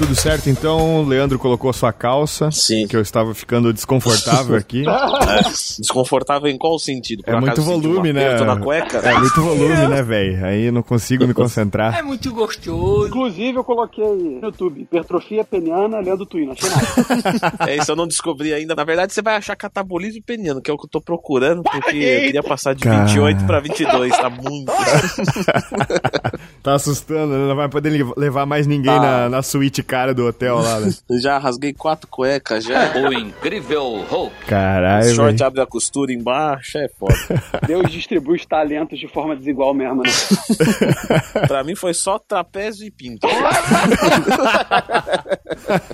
Tudo certo, então, Leandro colocou sua calça. Sim. Que eu estava ficando desconfortável aqui. É, desconfortável em qual sentido? Por é muito volume, um né? na cueca? É muito volume, né, velho? Aí eu não consigo me concentrar. É muito gostoso. Inclusive, eu coloquei no YouTube hipertrofia peniana, Leandro Twin, achei nada. É isso, eu não descobri ainda. Na verdade, você vai achar catabolismo peniano, que é o que eu tô procurando, porque eu queria passar de Cara. 28 pra 22, tá muito. Tá assustando, né? Não vai poder levar mais ninguém Tá. na, na suíte cara do hotel lá, né? Já rasguei quatro cuecas, já. O incrível Hulk. Caralho, Short velho. abre a costura embaixo, é foda. Deus distribui os talentos de forma desigual mesmo, né? pra mim foi só trapézio e pinto.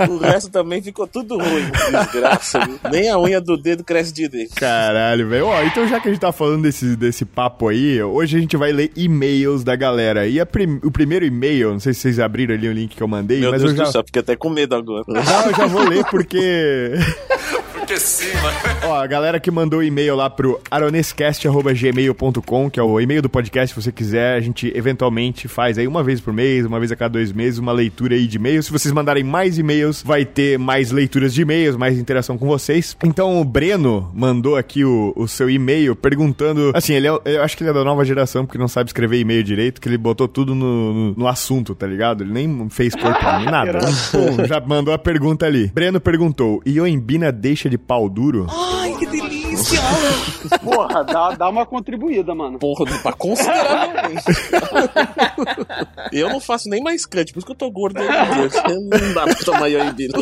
o resto também ficou tudo ruim. Desgraça, viu? Nem a unha do dedo cresce direito. Caralho, velho. Ó, então já que a gente tá falando desse, desse papo aí, hoje a gente vai ler e-mails da galera. E a prim- o primeiro e-mail, não sei se vocês abriram ali o link que eu mandei, Meu mas Deus eu já... do céu, fiquei até com medo agora. Não, eu já vou ler porque... Mano. Ó, a galera que mandou e-mail lá pro aronescast.gmail.com, que é o e-mail do podcast, se você quiser, a gente eventualmente faz aí uma vez por mês, uma vez a cada dois meses, uma leitura aí de e-mails. Se vocês mandarem mais e-mails, vai ter mais leituras de e-mails, mais interação com vocês. Então o Breno mandou aqui o, o seu e-mail perguntando. Assim, ele é, eu acho que ele é da nova geração, porque não sabe escrever e-mail direito, que ele botou tudo no, no, no assunto, tá ligado? Ele nem fez corpo nem nada. Pum, já mandou a pergunta ali. Breno perguntou: Ioembina deixa de pau duro? Porra, dá, dá uma contribuída, mano. Porra, pra consideravelmente. eu não faço nem mais cut, por isso que eu tô gordo. Não dá pra tomar ioimbina.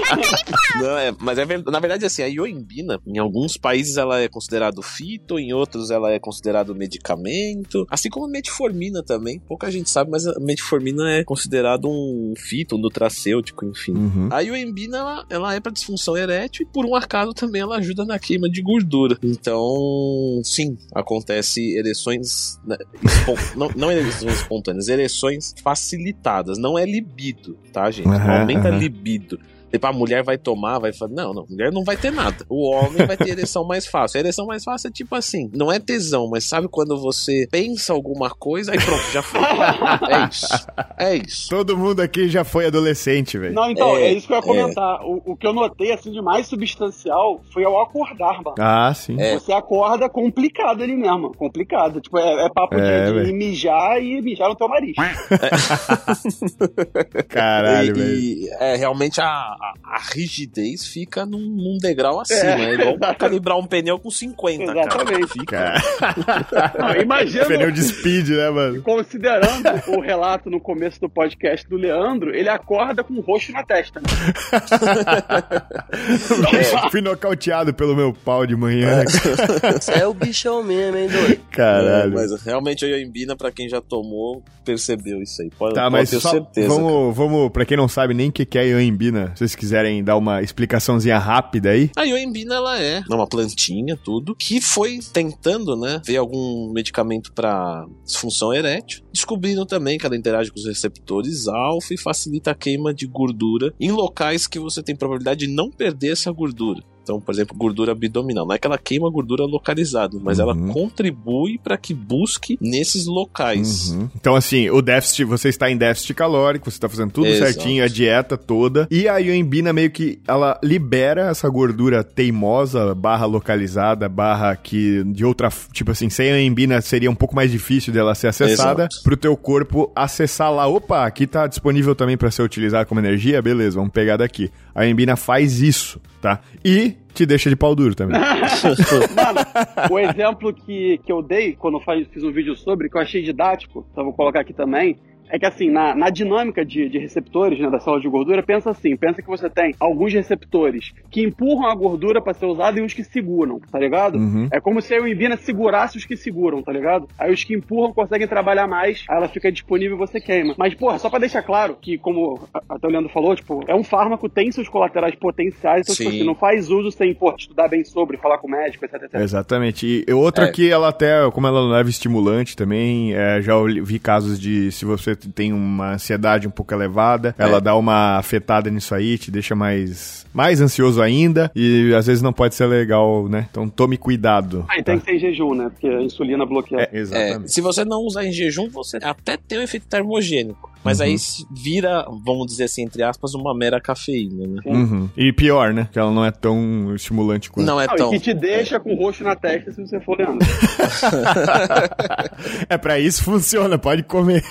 Não, é, mas é verdade, na verdade, assim, a ioimbina, em alguns países ela é considerado fito, em outros ela é considerado medicamento, assim como a metformina também. Pouca gente sabe, mas a metformina é considerado um fito, um nutracêutico, enfim. Uhum. A ioimbina, ela, ela é para disfunção erétil e por um acaso também ela ajuda na queima de gordura. Então, sim, acontece ereções, né, não, não ereções espontâneas, ereções facilitadas, não é libido, tá, gente? Não Aham, aumenta aham. libido. Tipo, a mulher vai tomar, vai falar, não, não, a mulher não vai ter nada. O homem vai ter ereção mais fácil. A ereção mais fácil é tipo assim, não é tesão, mas sabe quando você pensa alguma coisa, aí pronto, já foi. É isso. É isso. Todo mundo aqui já foi adolescente, velho. Não, então, é, É, isso que eu ia comentar. O, o que eu notei, assim, de mais substancial foi ao acordar, mano. Ah, sim. É. Você acorda complicado ali mesmo, complicado. Tipo, é, é papo É, de, de velho. mijar e mijar no teu nariz. Caralho, e, velho. e, é, realmente a, a, a rigidez fica num, num degrau acima. É, É, igual exatamente. calibrar um pneu com 50, cara. Exatamente. Fica. Não, imagina, Pneu de speed, né, mano? considerando o relato no começo do podcast do Leandro, ele acorda com o roxo na testa. Né? Fui nocauteado pelo meu pau de manhã. Você é o bichão mesmo, hein, doido? Caralho. É, mas realmente a ioimbina, pra quem já tomou, percebeu isso aí. Pode, Tá, pode mas ter só, certeza. vamos, vamos, pra quem não sabe nem o que que é ioimbina, se vocês quiserem dar uma explicaçãozinha rápida aí. A ioimbina, ela é uma plantinha, tudo, que foi tentando, né, ver algum medicamento para disfunção erétil, descobrindo também que ela interage com os receptores alfa e facilita a queima de gordura em locais que você tem probabilidade de não perder essa gordura. Então, por exemplo, gordura abdominal. Não é que ela queima gordura localizada, mas ela Uhum. contribui para que busque nesses locais. Uhum. Então, assim, o déficit, você está em déficit calórico, você está fazendo tudo Exato. certinho, a dieta toda. E a ioimbina meio que ela libera essa gordura teimosa, barra localizada, barra que de outra. Tipo assim, sem a ioimbina seria um pouco mais difícil dela ser acessada, Exato. pro teu corpo acessar lá. Opa, aqui tá disponível também para ser utilizado como energia, beleza, vamos pegar daqui. A ioimbina faz isso, tá? E te deixa de pau duro também. Mano, o exemplo que, que eu dei quando fiz um vídeo sobre, que eu achei didático, então vou colocar aqui também, é que assim, na, na dinâmica de, de receptores né, da célula de gordura, pensa assim, pensa que você tem alguns receptores que empurram a gordura pra ser usada e uns que seguram, tá ligado? Uhum. É como se a Ioimbina segurasse os que seguram, tá ligado? Aí os que empurram conseguem trabalhar mais, aí ela fica disponível e você queima. Mas, porra, só pra deixar claro que, como a- até o Leandro falou, tipo, é um fármaco, tem seus colaterais potenciais, então, tipo Sim. assim, não faz uso sem, pô, estudar bem sobre, falar com o médico, etc, etc. Exatamente. E outra É. que ela até, como ela não leva estimulante também, é, já vi casos de se você você tem uma ansiedade um pouco elevada, ela É. dá uma afetada nisso aí, te deixa mais, mais ansioso ainda e às vezes não pode ser legal, né? Então tome cuidado. Aí tem que ser em jejum, né? Porque a insulina bloqueia. É, É, exatamente. se você não usar em jejum, você até tem um efeito termogênico. Mas Uhum. aí se vira, vamos dizer assim, entre aspas, uma mera cafeína, né? Uhum. E pior, né? Que ela não é tão estimulante quanto. Não é Não, tão. e que te deixa com o roxo na testa se você for Leandro. é pra isso funciona, pode comer.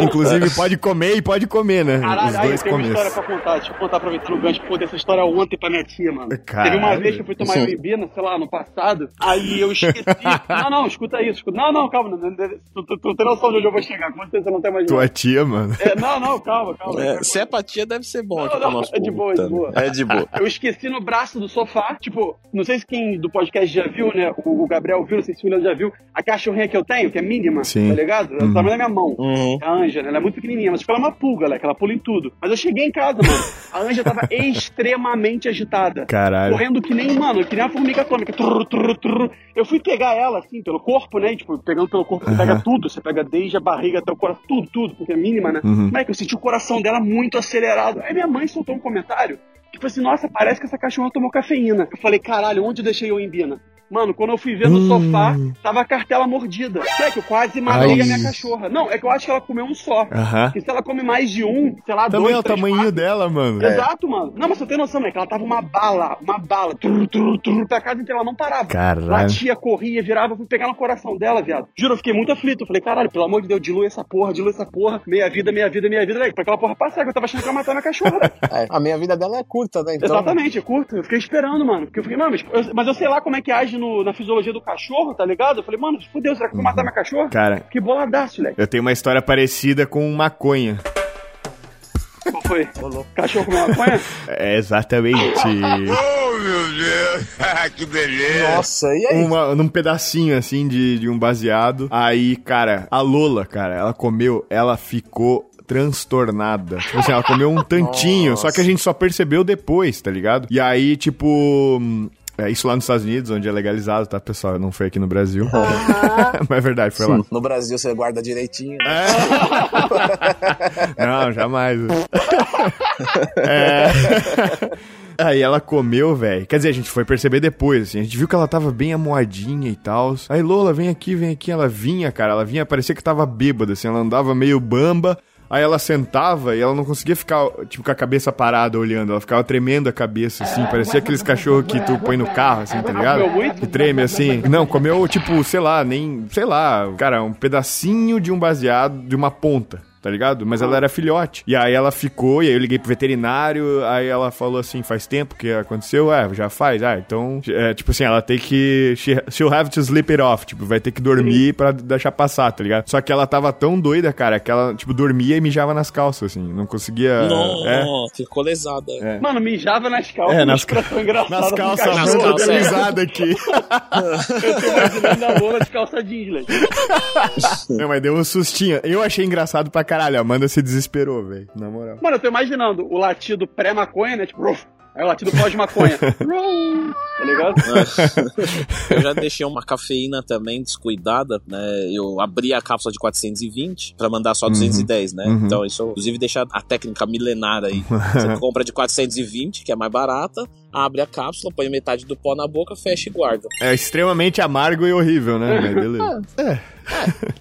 Inclusive, pode comer e pode comer, né? Caralho, Os aí dois tem uma história pra contar. Deixa eu contar aproveitando o gancho. Pô, dessa história ontem pra minha tia, mano. Caralho. Teve uma vez que eu fui tomar Imbina, sei lá, no passado. Aí eu esqueci. não, não, escuta isso. Escuta... Não, não, calma. Não, não, tu, tu, tu tem noção de onde eu vou chegar. Com certeza você não tem mais Tua tia, mano. É, não, não, calma, calma. É, se é pra tia, deve ser bom Não, aqui não, pro nosso é de boa, é de tá? boa. É de boa. Eu esqueci no braço do sofá, tipo, não sei se quem do podcast já viu, né? O, o Gabriel viu, não sei se o William já viu. A cachorrinha que eu tenho, que é mínima, Sim. tá ligado? Ela Uhum. tá na minha mão. Uhum. A Anja, né? Ela é muito pequenininha, mas tipo, ela é uma pulga, né? Que ela pula em tudo. Mas eu cheguei em casa, mano. A Anja tava extremamente agitada. Caralho. Correndo que nem, mano, que nem a formiga atômica. Trrr, trrr, trrr. Eu fui pegar ela, assim, pelo corpo, né? E, tipo, pegando pelo corpo, você Aham. pega tudo. Você pega desde a barriga até o coração, tudo, tudo, porque é mínima, né? Uhum. Moleque, eu senti o coração dela muito acelerado. Aí minha mãe soltou um comentário. Tipo assim, nossa, parece que essa cachorra tomou cafeína. Eu falei, caralho, onde eu deixei o Embina? Mano, quando eu fui ver no Hum. sofá, tava a cartela mordida. Moleque, eu quase matei Ai. a minha cachorra. Não, é que eu acho que ela comeu um só. Aham. Porque se ela come mais de um, sei lá, Também dois, é o três, tamanho quatro, dela, mano. Exato, mano. Não, mas você tem noção, né? Que ela tava uma bala, uma bala. Trur, trur, trur, pra casa inteira, ela não parava. Caralho. Latia, corria, virava, eu fui pegar no coração dela, viado. Juro, eu fiquei muito aflito. Eu falei, caralho, pelo amor de Deus, dilui essa porra, dilui essa porra. Meia vida, meia vida, meia vida. Velho, pra aquela porra passar, que eu tava achando que ia matar minha cachorra. É, a minha vida dela é curta, né? Então, Exatamente, é curto. Eu fiquei esperando, mano. Porque eu fiquei, mano, mas eu, mas eu sei lá como é que age no- na fisiologia do cachorro, tá ligado? Eu falei, mano, fudeu, será que eu vou matar minha cachorra? Cara, Que boladaço, moleque. eu tenho uma história parecida com maconha. Qual foi? Cachorro com maconha? É exatamente. Nossa, e aí? uma, num pedacinho assim de, de um baseado. Aí, cara, a Lola, cara, ela comeu, ela ficou transtornada. Tipo assim, ela comeu um tantinho, só que a gente só percebeu depois, tá ligado? E aí, tipo. hum, É isso lá nos Estados Unidos, onde é legalizado, tá, pessoal? Não foi aqui no Brasil. Mas é verdade, foi lá. No Brasil você guarda direitinho. né? Não, jamais. É. Aí ela comeu, velho. Quer dizer, a gente foi perceber depois, assim. A gente viu que ela tava bem amoadinha e tal. Aí, Lola, vem aqui, vem aqui. Ela vinha, cara. Ela vinha, parecia que tava bêbada, assim. Ela andava meio bamba. Aí ela sentava e ela não conseguia ficar, tipo, com a cabeça parada olhando. Ela ficava tremendo a cabeça, assim. Parecia aqueles cachorros que tu põe no carro, assim, tá ligado? Que treme, assim. Não, comeu, tipo, sei lá, nem... Sei lá, cara, um pedacinho de um baseado, de uma ponta. Tá ligado? Mas ela era filhote. E aí ela ficou, e aí eu liguei pro veterinário, aí ela falou assim, faz tempo que aconteceu? É, já faz. Ah, então, é, tipo assim, ela tem que... she- She'll have to sleep it off. Tipo, vai ter que dormir pra deixar passar, tá ligado? Só que ela tava tão doida, cara, que ela, tipo, dormia e mijava nas calças, assim. Não conseguia... Nossa, é. ficou lesada. Mano, mijava nas calças. É, nas engraçada Nas calças. Nas eu calças, é. risada aqui. Eu tô imaginando a Lola de calça jeans, moleque. Não, mas deu um sustinho. Eu achei engraçado pra caralho. A Amanda se desesperou, velho. Na moral. Mano, eu tô imaginando o latido pré-maconha, né? Tipo, ruf. aí o latido pós-maconha. Tá ligado? Eu já deixei uma cafeína também descuidada, né? Eu abri a cápsula de 420 pra mandar só 210, né? uhum. Então isso, inclusive, deixa a técnica milenar aí. Você compra de 420, que é mais barata, abre a cápsula, põe metade do pó na boca, fecha e guarda. É extremamente amargo e horrível, né? Mas beleza. É.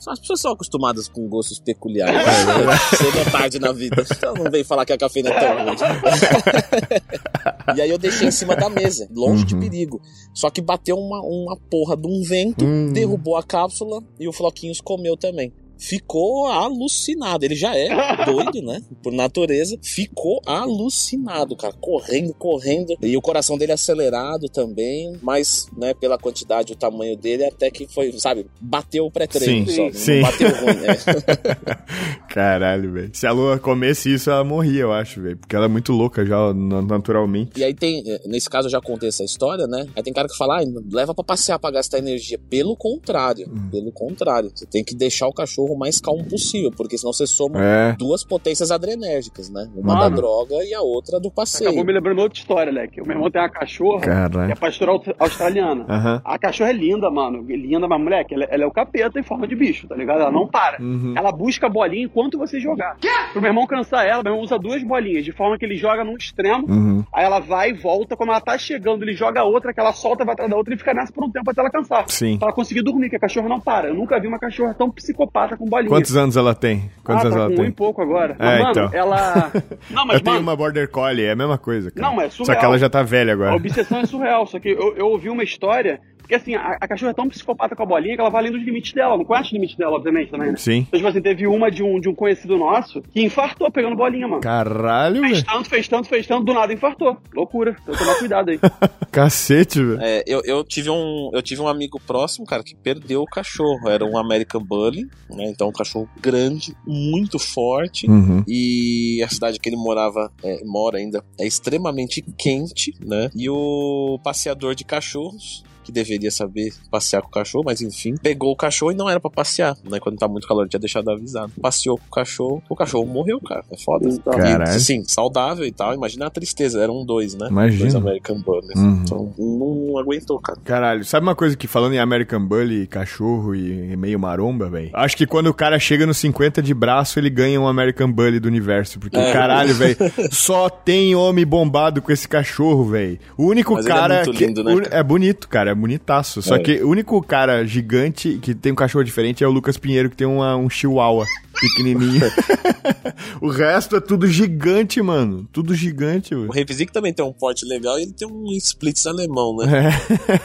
As pessoas são acostumadas com gostos peculiares. né? Cedo ou tarde na vida. Então não vem falar que a cafeína é tão ruim. e aí eu deixei em cima da mesa, longe de perigo. Só que bateu uma, uma porra de um vento, Hum. derrubou a cápsula e o Floquinhos comeu também. Ficou alucinado. Ele já é doido, né? Por natureza. Ficou alucinado, cara. Correndo, correndo. E o coração dele acelerado também. Mas, né, pela quantidade e o tamanho dele, até que foi, sabe, bateu o pré-treino Sim, só. sim. Bateu ruim, né? Caralho, velho. Se a Lua comesse isso, ela morria, eu acho, velho. Porque ela é muito louca já, na- naturalmente. E aí tem, nesse caso eu já contei essa história, né? Aí tem cara que fala, ah, leva pra passear pra gastar energia. Pelo contrário, Hum. pelo contrário. Você tem que deixar o cachorro cachorro mais calmo possível, porque senão você soma É. duas potências adrenérgicas, né? Uma Mano. da droga e a outra do passeio. Acabou me lembrando outra história, Leque. O meu irmão tem uma cachorra que Caralho. é pastora australiana. Aham. A cachorra é linda, mano. Linda, mas moleque, ela, ela é o capeta em forma de bicho, tá ligado? Ela não para. Uhum. Ela busca a bolinha enquanto você jogar. Pro meu irmão cansar ela, meu irmão usa duas bolinhas, de forma que ele joga num extremo, Uhum. aí ela vai e volta. Quando ela tá chegando, ele joga a outra, que ela solta, vai atrás da outra e fica nessa por um tempo até ela cansar. Sim. Pra ela conseguir dormir, que a cachorra não para. Eu nunca vi uma cachorra tão psicopata com bolinha. Quantos anos ela tem? Quantos ah, anos tá ela com um e tem? pouco agora. É, Mas, mano, então. ela. Não, mas, eu tenho mano, uma Border Collie, é a mesma coisa, cara. Não, é Só surreal. que ela já tá velha A agora. obsessão é surreal, só que eu, eu ouvi uma história. Porque assim, a, a cachorra é tão psicopata com a bolinha que ela vai além dos limites dela. Não conhece os limites dela, obviamente, também, né? Sim. Então, tipo assim, teve uma de um, de um conhecido nosso que infartou pegando bolinha, mano. Caralho, Fez velho. tanto, fez tanto, fez tanto, do nada infartou. Loucura. Então tomar cuidado aí. Cacete, velho. É, eu, eu, tive um, eu tive um amigo próximo, cara, que perdeu o cachorro. Era um American Bully, né? Então, um cachorro grande, muito forte. Uhum. E a cidade que ele morava, é, mora ainda, é extremamente quente, né? E o passeador de cachorros, que deveria saber passear com o cachorro, mas enfim, pegou o cachorro e não era pra passear, né? Quando tá muito calor, ele tinha deixado avisado. Passeou com o cachorro, o cachorro morreu, cara. É foda. E, Caralho. assim, saudável e tal. Imagina a tristeza. Eram dois, né? Imagina. Dois American Bullies. Uhum. Então, não, não aguentou, cara. Caralho, sabe uma coisa que falando em American Bully, cachorro e meio maromba, velho? Acho que quando o cara chega nos 50 de braço, ele ganha um American Bully do universo. Porque, É. caralho, velho, só tem homem bombado com esse cachorro, velho. O único Mas ele é cara. muito que- lindo, né, o- cara? é bonito, cara, é bonitaço. Só É. que o único cara gigante que tem um cachorro diferente é o Lucas Pinheiro, que tem uma- um chihuahua pequenininho. o resto é tudo gigante, mano. Tudo gigante, O velho. Revizik também tem um porte legal e ele tem um splits alemão, né?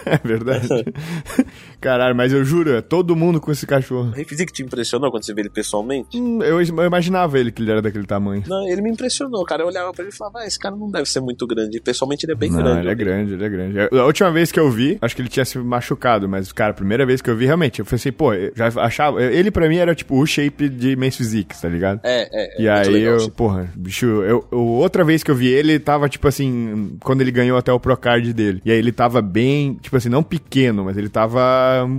É, é verdade. Caralho, mas eu juro, é todo mundo com esse cachorro. O Revizik te impressionou quando você vê ele pessoalmente? Hum, Eu, eu imaginava ele que ele era daquele tamanho. Não, ele me impressionou, cara. Eu olhava pra ele e falava, ah, esse cara não deve ser muito grande. E pessoalmente ele é bem Não, grande. ele é grande, ele é grande. A última vez que eu vi, acho que ele tinha se machucado, mas, cara, a primeira vez que eu vi, realmente, eu falei assim, pô, eu já achava. Ele pra mim era tipo o shape de Men's Physique, tá ligado? É, é. é E muito aí legal, eu, tipo. porra, bicho, eu, eu- outra vez que eu vi ele, tava tipo assim, quando ele ganhou até o Procard dele. E aí ele tava bem, tipo assim, não pequeno, mas ele tava,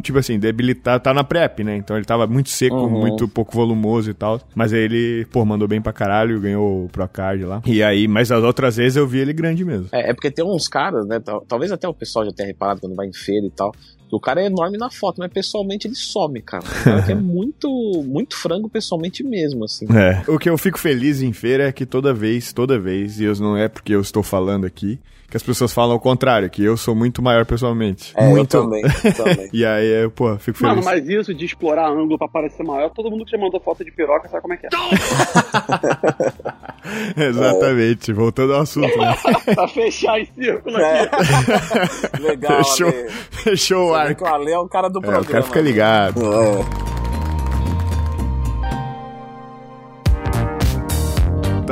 tipo assim, debilitado, tá na prep, né? Então ele tava muito seco, Uhum. muito pouco volumoso e tal. Mas aí ele, pô, mandou bem pra caralho, ganhou o Procard lá. E aí, mas as outras vezes eu vi ele grande mesmo. É, é porque tem uns caras, né? tal- Talvez até o pessoal já tenha reparado quando vai em feira e tal. O cara é enorme na foto, mas pessoalmente ele some, cara. O cara é muito, muito frango pessoalmente mesmo, assim. É. O que eu fico feliz em feira é que toda vez, toda vez, e eu- não é porque eu estou falando aqui, que as pessoas falam ao contrário, que eu sou muito maior pessoalmente. É, muito. eu também, eu também. E aí, eu, pô, fico feliz. Mano, mas isso de explorar ângulo pra parecer maior, todo mundo que já mandou foto de piroca sabe como é que é. Exatamente, voltando ao assunto, né? pra fechar em círculo É. aqui. Legal, Fechou, Ale. fechou o Você arco. o Ale é o cara do É, programa. o cara fica ligado. É.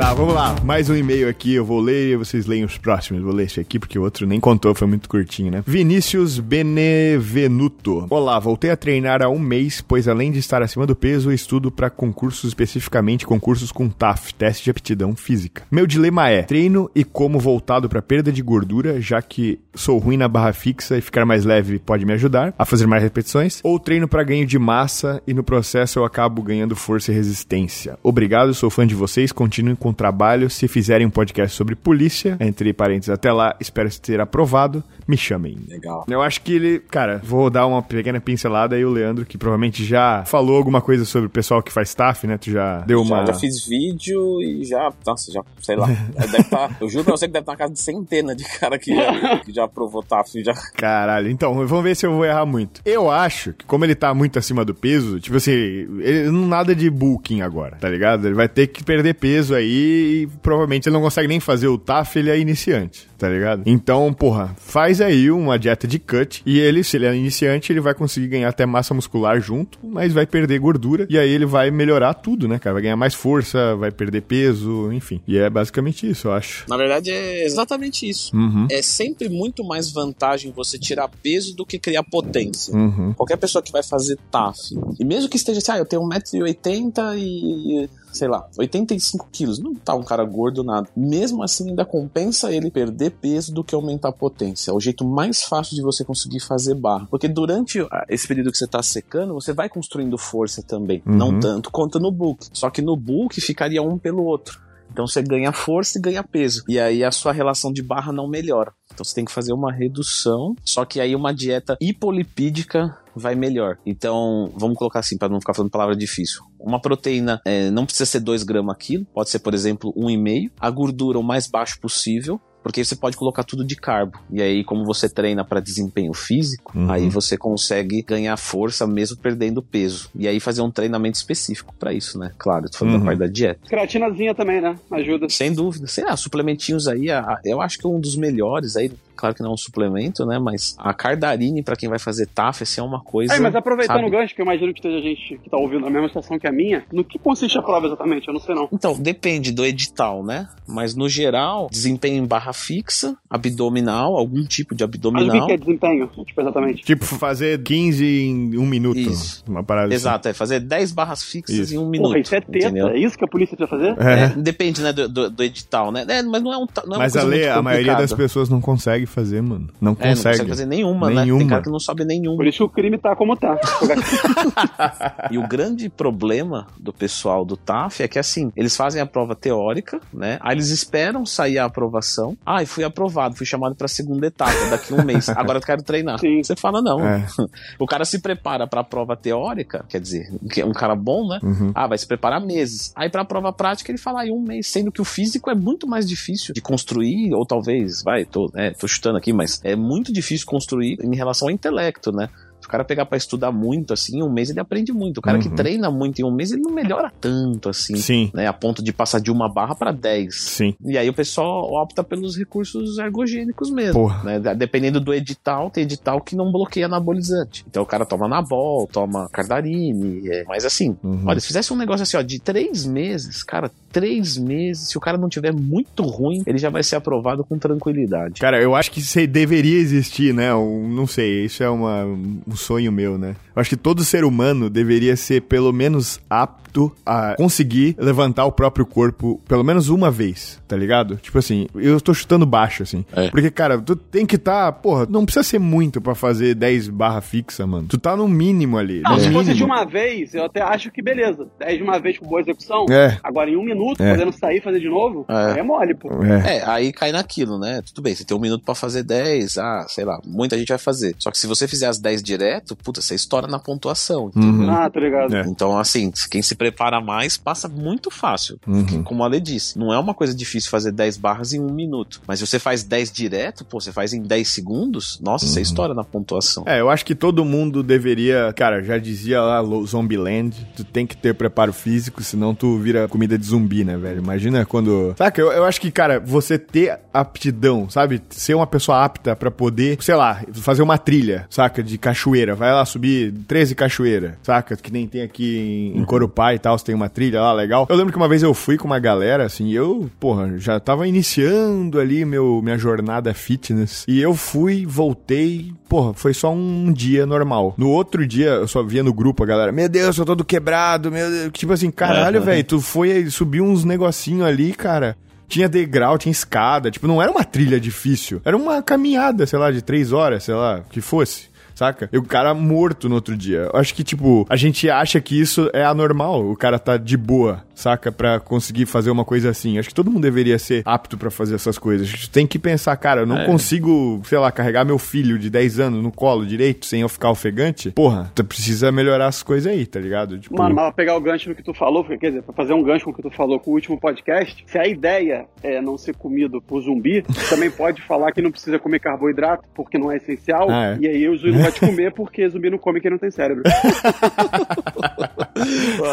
Tá, vamos lá. Mais um e-mail aqui, eu vou ler e vocês leem os próximos. Vou ler esse aqui porque o outro nem contou, foi muito curtinho, né? Vinícius Benevenuto. Olá, voltei a treinar há um mês, pois além de estar acima do peso, estudo para concursos, especificamente concursos com TAF, teste de aptidão física. Meu dilema é: treino e como voltado para perda de gordura, já que sou ruim na barra fixa e ficar mais leve pode me ajudar a fazer mais repetições, ou treino para ganho de massa e no processo eu acabo ganhando força e resistência. Obrigado, sou fã de vocês, continuem com o trabalho. Se fizerem um podcast sobre polícia, entre parênteses, até lá, espero ser aprovado, me chamem. Legal. Eu acho que ele, cara, vou dar uma pequena pincelada aí, o Leandro, que provavelmente já falou alguma coisa sobre o pessoal que faz staff, né? Tu já deu uma. Já, já fiz vídeo e já, nossa, já, sei lá. Deve tá, eu juro pra você que deve estar na casa de centena de cara que já, que já aprovou TAF. Já. Caralho, então, vamos ver se eu vou errar muito. Eu acho que, como ele tá muito acima do peso, tipo assim, ele não nada de bulking agora, tá ligado? Ele vai ter que perder peso aí e provavelmente ele não consegue nem fazer o TAF, ele é iniciante, tá ligado? Então, porra, faz aí uma dieta de cut e ele, se ele é iniciante, ele vai conseguir ganhar até massa muscular junto, mas vai perder gordura e aí ele vai melhorar tudo, né, cara? Vai ganhar mais força, vai perder peso, enfim. E é basicamente isso, eu acho. Na verdade, é exatamente isso. Uhum. É sempre muito mais vantagem você tirar peso do que criar potência. Uhum. Qualquer pessoa que vai fazer TAF, e mesmo que esteja assim, ah, eu tenho 1,80m e, sei lá, 85 quilos. Não tá um cara gordo, nada. Mesmo assim, ainda compensa ele perder peso do que aumentar a potência. É o jeito mais fácil de você conseguir fazer barra. Porque durante ah, esse período que você tá secando, você vai construindo força também. Uhum. Não tanto quanto no bulk. Só que no bulk ficaria um pelo outro. Então você ganha força e ganha peso. E aí a sua relação de barra não melhora. Então você tem que fazer uma redução. Só que aí uma dieta hipolipídica vai melhor. Então, vamos colocar assim, para não ficar falando palavra difícil. Uma proteína é, não precisa ser 2 gramas quilo, pode ser, por exemplo, 1,5. A gordura o mais baixo possível. Porque você pode colocar tudo de carbo. E aí, como você treina para desempenho físico, Uhum. aí você consegue ganhar força mesmo perdendo peso. E aí fazer um treinamento específico para isso, né? Claro, eu tô falando Uhum. da parte da dieta. Creatinazinha também, né? Ajuda. Sem dúvida. Sei lá, suplementinhos aí, eu acho que um dos melhores aí, claro que não é um suplemento, né? Mas a cardarine, pra quem vai fazer TAF, assim, é uma coisa. Aí, mas aproveitando sabe? o gancho, que eu imagino que esteja gente que tá ouvindo a mesma situação que a minha, no que consiste a prova exatamente? Eu não sei não. Então, depende do edital, né? Mas no geral, desempenho em barra fixa, abdominal, algum tipo de Mas o abdominal. que é desempenho? Tipo, exatamente. Tipo, fazer 15 em um minuto. Isso. Uma parada Exato, é fazer 10 barras fixas Isso. em um minuto. Porra, isso é teta. entendeu? É isso que a polícia precisa fazer? assim. É. É, depende, né, do, do- do edital, né? É, mas não é um. Não é uma Mas a lei, muito a maioria das pessoas não consegue fazer, mano. Não É, não consegue. consegue fazer nenhuma, né? Tem Nenhuma. cara que não sabe nenhuma. Por isso o crime tá como tá. E o grande problema do pessoal do TAF é que, assim, eles fazem a prova teórica, né? Aí eles esperam sair a aprovação. Ah, fui aprovado, fui chamado pra segunda etapa daqui a um mês. Agora eu quero treinar. Sim. Você fala, não. É. O cara se prepara pra prova teórica, quer dizer, que é um cara bom, né? Uhum. Ah, vai se preparar meses. Aí pra prova prática ele fala aí um mês, sendo que o físico é muito mais difícil de construir, ou talvez, vai, tô, é, tô chutando aqui, mas é muito difícil construir em relação ao intelecto, né? Cara pegar pra estudar muito, assim, em um mês ele aprende muito. O cara que Uhum. treina muito em um mês, ele não melhora tanto, assim, Sim, né? A ponto de passar de uma barra pra 10. sim. E aí o pessoal opta pelos recursos ergogênicos mesmo. Porra. Né? Dependendo do edital, tem edital que não bloqueia anabolizante. Então o cara toma Anabol, toma Cardarine. é. Mas assim, Uhum. olha, se fizesse um negócio assim, ó, de três meses, cara, três meses, se o cara não tiver muito ruim, ele já vai ser aprovado com tranquilidade. Cara, eu acho que deveria existir, né? Um, não sei, isso é uma, um sonho meu, né? Eu acho que todo ser humano deveria ser pelo menos apto a conseguir levantar o próprio corpo pelo menos uma vez, tá ligado? Tipo assim, eu tô chutando baixo, assim. É. Porque, cara, tu tem que tá, porra, não precisa ser muito pra fazer 10 barra fixa, mano. Tu tá no mínimo ali. Não, no se mínimo. fosse de uma vez, eu até acho que beleza. 10 de uma vez com boa execução. É. Agora em um minuto, É. podendo sair e fazer de novo, É. é mole, pô. É. É, aí cai naquilo, né? Tudo bem, você tem um minuto pra fazer 10, ah, sei lá, muita gente vai fazer. Só que se você fizer as 10 direto, puta, você estoura na pontuação. Uhum. Ah, tá ligado. É. Então, assim, quem se prepara mais passa muito fácil. Uhum. Como a Ale disse, não é uma coisa difícil fazer 10 barras em um minuto. Mas se você faz 10 direto, pô, você faz em 10 segundos, nossa, você estoura na pontuação. É, eu acho que todo mundo deveria, cara, já dizia lá Zombieland, tu tem que ter preparo físico, senão tu vira comida de zumbi, né, velho? Imagina quando. Saca, eu, eu acho que, cara, você ter aptidão, sabe? Ser uma pessoa apta pra poder, sei lá, fazer uma trilha, saca? De cachoeira. Vai lá subir 13 cachoeiras, saca? Que nem tem aqui em, em Corupá e tal, você tem uma trilha lá legal. Eu lembro que uma vez eu fui com uma galera, assim, e eu, porra, já tava iniciando ali meu, minha jornada fitness. E eu fui, voltei, porra, foi só um dia normal. No outro dia, eu só via no grupo a galera, meu Deus, eu tô todo quebrado, meu Deus. Tipo assim, caralho, Aham. velho, tu foi subir uns negocinho ali, cara. Tinha degrau, tinha escada, tipo, não era uma trilha difícil. Era uma caminhada, sei lá, de três horas, sei lá, que fosse. Saca? E o cara morto no outro dia. Eu acho que, tipo, a gente acha que isso é anormal. O cara tá de boa, saca? Pra conseguir fazer uma coisa assim. Acho que todo mundo deveria ser apto pra fazer essas coisas. A gente tem que pensar, cara, eu não consigo, sei lá, carregar meu filho de 10 anos no colo direito sem eu ficar ofegante. Porra, tu precisa melhorar as coisas aí, tá ligado? Tipo, Mano, mas pra pegar o gancho no que tu falou, quer dizer, pra fazer um gancho com o que tu falou com o último podcast, se a ideia é não ser comido por zumbi, também pode falar que não precisa comer carboidrato porque não é essencial, Ah, é. e aí o zumbi te comer porque zumbi não come quem não tem cérebro.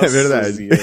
é verdade.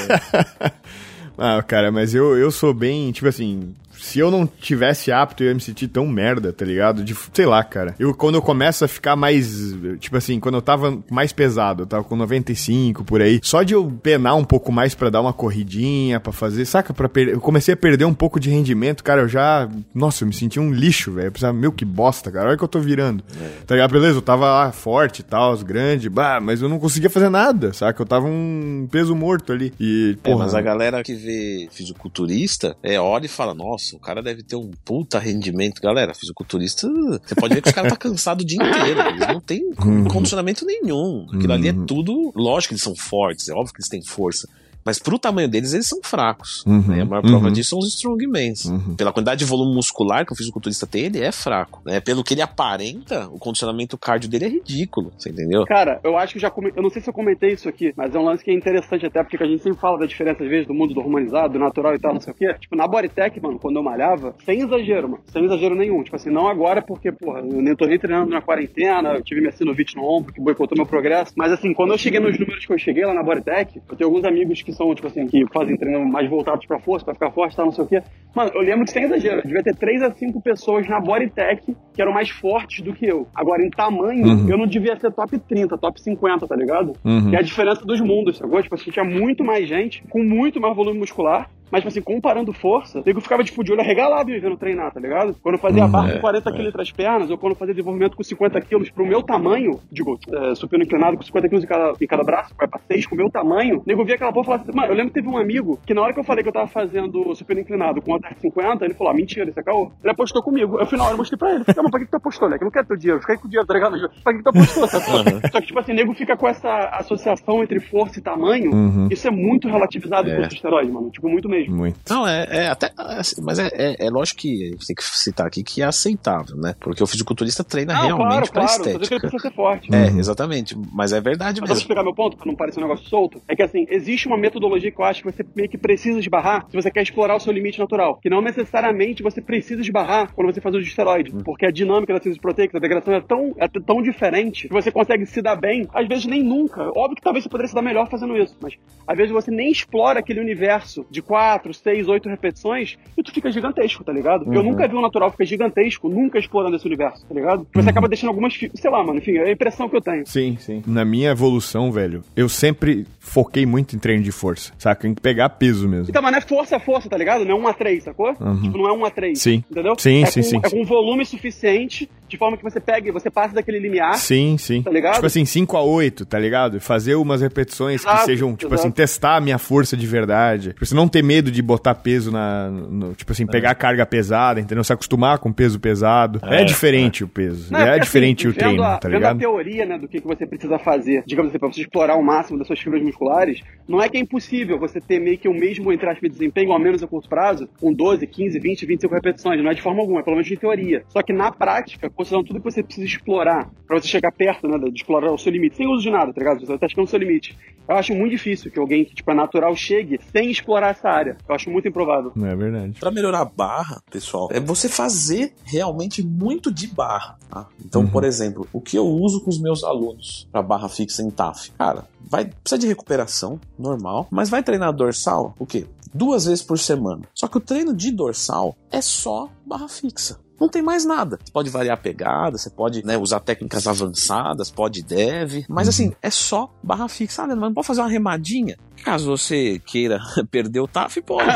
Ah, cara, mas eu, eu sou bem, tipo assim, se eu não tivesse apto, eu ia me sentir tão merda, tá ligado? De, sei lá, cara. Eu, quando eu começo a ficar mais, tipo assim, quando eu tava mais pesado, eu tava com 95 por aí, só de eu penar um pouco mais pra dar uma corridinha, pra fazer, saca? Pra per... Eu comecei a perder um pouco de rendimento, cara, eu já, nossa, eu me senti um lixo, velho. Eu pensava, meu, que bosta, cara, olha que eu tô virando. Tá ligado? Beleza, eu tava lá forte e tal, grande, bah, mas eu não conseguia fazer nada, saca? Eu tava um peso morto ali. E, É, porra, mas a galera que vê fisiculturista, é, olha e fala, nossa, o cara deve ter um puta rendimento. Galera, fisiculturista, você pode ver que os caras tá cansado o dia inteiro. Eles não têm condicionamento nenhum. Aquilo ali é tudo. Lógico que eles são fortes, é óbvio que eles têm força. Mas pro tamanho deles, eles são fracos. né? A maior prova disso são os strongmans. Pela quantidade de volume muscular que o fisiculturista tem, ele é fraco. Né? Pelo que ele aparenta, o condicionamento cardio dele é ridículo. Você entendeu? Cara, eu acho que já comentei, eu não sei se eu comentei isso aqui, mas é um lance que é interessante até porque a gente sempre fala da diferença às vezes do mundo do hormonizado, do natural e tal, não sei o quê. Tipo, na Bodytech, mano, quando eu malhava, sem exagero, mano, sem exagero nenhum. Tipo assim, não agora porque, porra, eu nem tô nem treinando na quarentena, eu tive minha sinovite no ombro que boicotou meu progresso, mas assim, quando eu cheguei nos números que eu cheguei lá na Bodytech, eu tenho alguns amigos que são, tipo assim, que fazem treino mais voltados pra força, pra ficar forte tal, não sei o quê. Mano, eu lembro de sem exagero, devia ter 3 a 5 pessoas na Bodytech que eram mais fortes do que eu. Agora, em tamanho, eu não devia ser top 30, top 50, tá ligado? Que é a diferença dos mundos, sacou? Tipo assim, tinha muito mais gente, com muito mais volume muscular, mas, tipo assim, comparando força, eu ficava, tipo, de olho arregalado me vendo treinar, tá ligado? Quando eu fazia barra com 40 quilos entre as pernas, ou quando eu fazia desenvolvimento com 50 quilos pro meu tamanho, digo, é, supino inclinado com 50 quilos em cada, em cada braço, vai pra 6 com o meu tamanho, nego via aquela porra e falava assim, mano, eu lembro que teve um amigo que na hora que eu falei que eu tava fazendo supino inclinado com até 50, ele falou, ah, mentira, isso é caô. Ele apostou comigo. Eu fui na hora, eu mostrei pra ele. Falei, mas pra que tu apostou, né? Que eu não quero teu dinheiro, fica aí com o dinheiro, tá ligado? Pra que tu apostou, sacou? Só que, tipo assim, nego fica com essa associação entre força e tamanho, isso é muito relativizado É. com o esteroide, mano. Tipo, muito mesmo. muito. Não, é, é até. assim, Mas é, é, é lógico que a gente tem que citar aqui que é aceitável, né? Porque o fisiculturista treina Ah, realmente claro, pra claro. Digo que ele estética. precisa ser forte. É, exatamente. Mas é verdade Mas posso mesmo. explicar meu ponto, pra não parecer um negócio solto? É que assim, existe uma metodologia que eu acho que você meio que precisa esbarrar se você quer explorar o seu limite natural. Que não necessariamente você precisa esbarrar quando você faz uso de esteroide. Porque a dinâmica da síntese proteica, da degradação é tão, é tão diferente que você consegue se dar bem, às vezes nem nunca. Óbvio que talvez você poderia se dar melhor fazendo isso, mas às vezes você nem explora aquele universo de 4, 6, 8 repetições e tu fica gigantesco, tá ligado? Eu nunca vi um natural ficar gigantesco, nunca explorando esse universo, tá ligado? Você acaba deixando algumas, sei lá, mano, enfim, é a impressão que eu tenho. Sim, sim. Na minha evolução, velho, eu sempre foquei muito em treino de força, saca? Em pegar peso mesmo. Então, mas não é força a força, tá ligado? Não é 1 a 3, sacou? Tipo, não é 1 a 3. Sim. Entendeu? Sim, é sim, com, sim, É com volume suficiente, de forma que você pega, você passa daquele limiar. Sim, sim. Tá ligado? Tipo assim, 5 a 8, tá ligado? Fazer umas repetições que Exato, sejam, tipo exato. assim, testar a minha força de verdade. Tipo, você não ter medo de botar peso na. no- tipo assim, pegar carga pesada, entendeu? Se acostumar com peso pesado. É, diferente o peso. Não, é diferente assim, o treino, a, tá vendo ligado? a teoria, né, do que, que você precisa fazer, digamos assim, pra você explorar o máximo das suas fibras musculares, não é que é impossível você ter meio que o mesmo, entre aspas, desempenho, ao menos a curto prazo, com 12, 15, 20, 25 repetições. Não é de forma alguma, é pelo menos de teoria. Só que na prática, considerando tudo que você precisa explorar, pra você chegar perto, né, de explorar o seu limite, sem uso de nada, tá ligado? Você tá testando o seu limite. Eu acho muito difícil que alguém que, tipo, é natural chegue sem explorar essa área. Eu acho muito improvável. Não é verdade. Pra melhorar a barra, pessoal, é você fazer realmente muito de barra. Tá? Então, por exemplo, o que eu uso com os meus alunos pra barra fixa em TAF? Cara, vai precisa de recuperação, normal, mas vai treinar dorsal, o quê? Duas vezes por semana. Só que o treino de dorsal é só barra fixa. Não tem mais nada. Você pode variar a pegada, você pode né, usar técnicas avançadas, pode e deve. Mas assim, é só barra fixa. Ah, mas não pode fazer uma remadinha? Caso você queira perder o TAF, pode.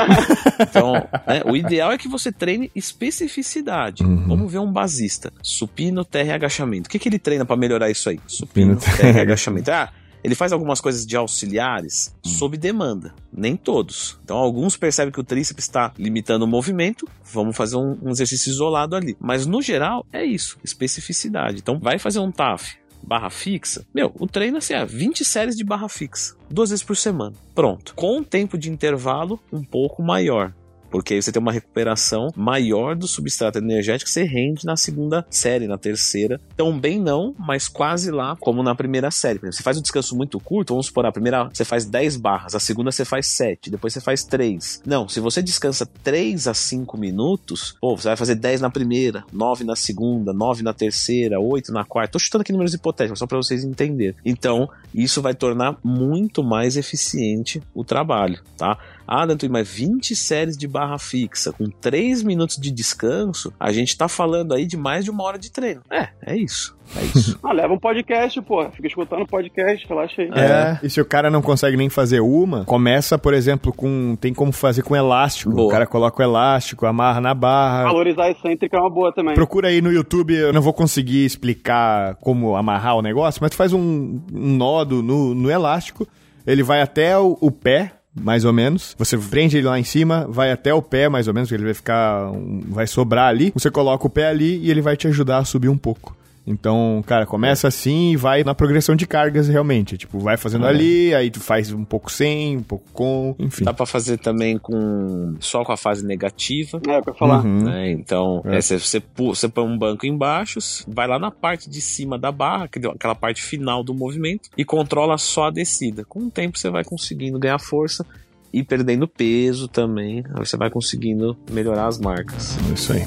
Então, né, o ideal é que você treine especificidade. Vamos ver um basista. Supino, terra e agachamento. O que, que ele treina pra melhorar isso aí? Supino, Supino, terra e agachamento. Ah, ele faz algumas coisas de auxiliares sob demanda. Nem todos. Então, alguns percebem que o tríceps está limitando o movimento. Vamos fazer um, um exercício isolado ali. Mas, no geral, é isso. Especificidade. Então, vai fazer um TAF barra fixa, meu, o treino assim, é 20 séries de barra fixa, duas vezes por semana. Pronto. Com um tempo de intervalo um pouco maior. Porque aí você tem uma recuperação maior do substrato energético que você rende na segunda série, na terceira. Também não, mas quase lá, como na primeira série. Exemplo, você faz um descanso muito curto, vamos supor, a primeira você faz 10 barras, a segunda você faz 7, depois você faz 3. Não, se você descansa 3 a 5 minutos, pô, você vai fazer 10 na primeira, 9 na segunda, 9 na terceira, 8 na quarta. Tô chutando aqui números hipotéticos, só para vocês entenderem. Então, isso vai tornar muito mais eficiente o trabalho, tá? Ah, Dantuí, mas 20 séries de barra fixa, com 3 minutos de descanso, a gente tá falando aí de mais de uma hora de treino. É, é isso. É isso. Ah, leva um podcast, pô. Fica escutando podcast, relaxa aí. É. E se o cara não consegue nem fazer uma, começa, por exemplo, com. Tem como fazer com elástico. Boa. O cara coloca o elástico, amarra na barra. Valorizar a excêntrica é uma boa também. Procura aí no YouTube, eu não vou conseguir explicar como amarrar o negócio, mas tu faz um, um nodo no, no elástico, ele vai até o, o pé, mais ou menos. Você prende ele lá em cima, vai até o pé, mais ou menos, que ele vai ficar. um- vai sobrar ali. Você coloca o pé ali e ele vai te ajudar a subir um pouco. Então, cara, começa assim e vai na progressão de cargas realmente. Tipo, vai fazendo ali, aí tu faz um pouco sem, um pouco com, enfim. Dá pra fazer também com só com a fase negativa. É, pra falar. Uhum. né? Então, É. é, você, você, põe um banco embaixo, vai lá na parte de cima da barra, aquela parte final do movimento, e controla só a descida. Com o tempo você vai conseguindo ganhar força e perdendo peso também. Aí você vai conseguindo melhorar as marcas. Isso aí.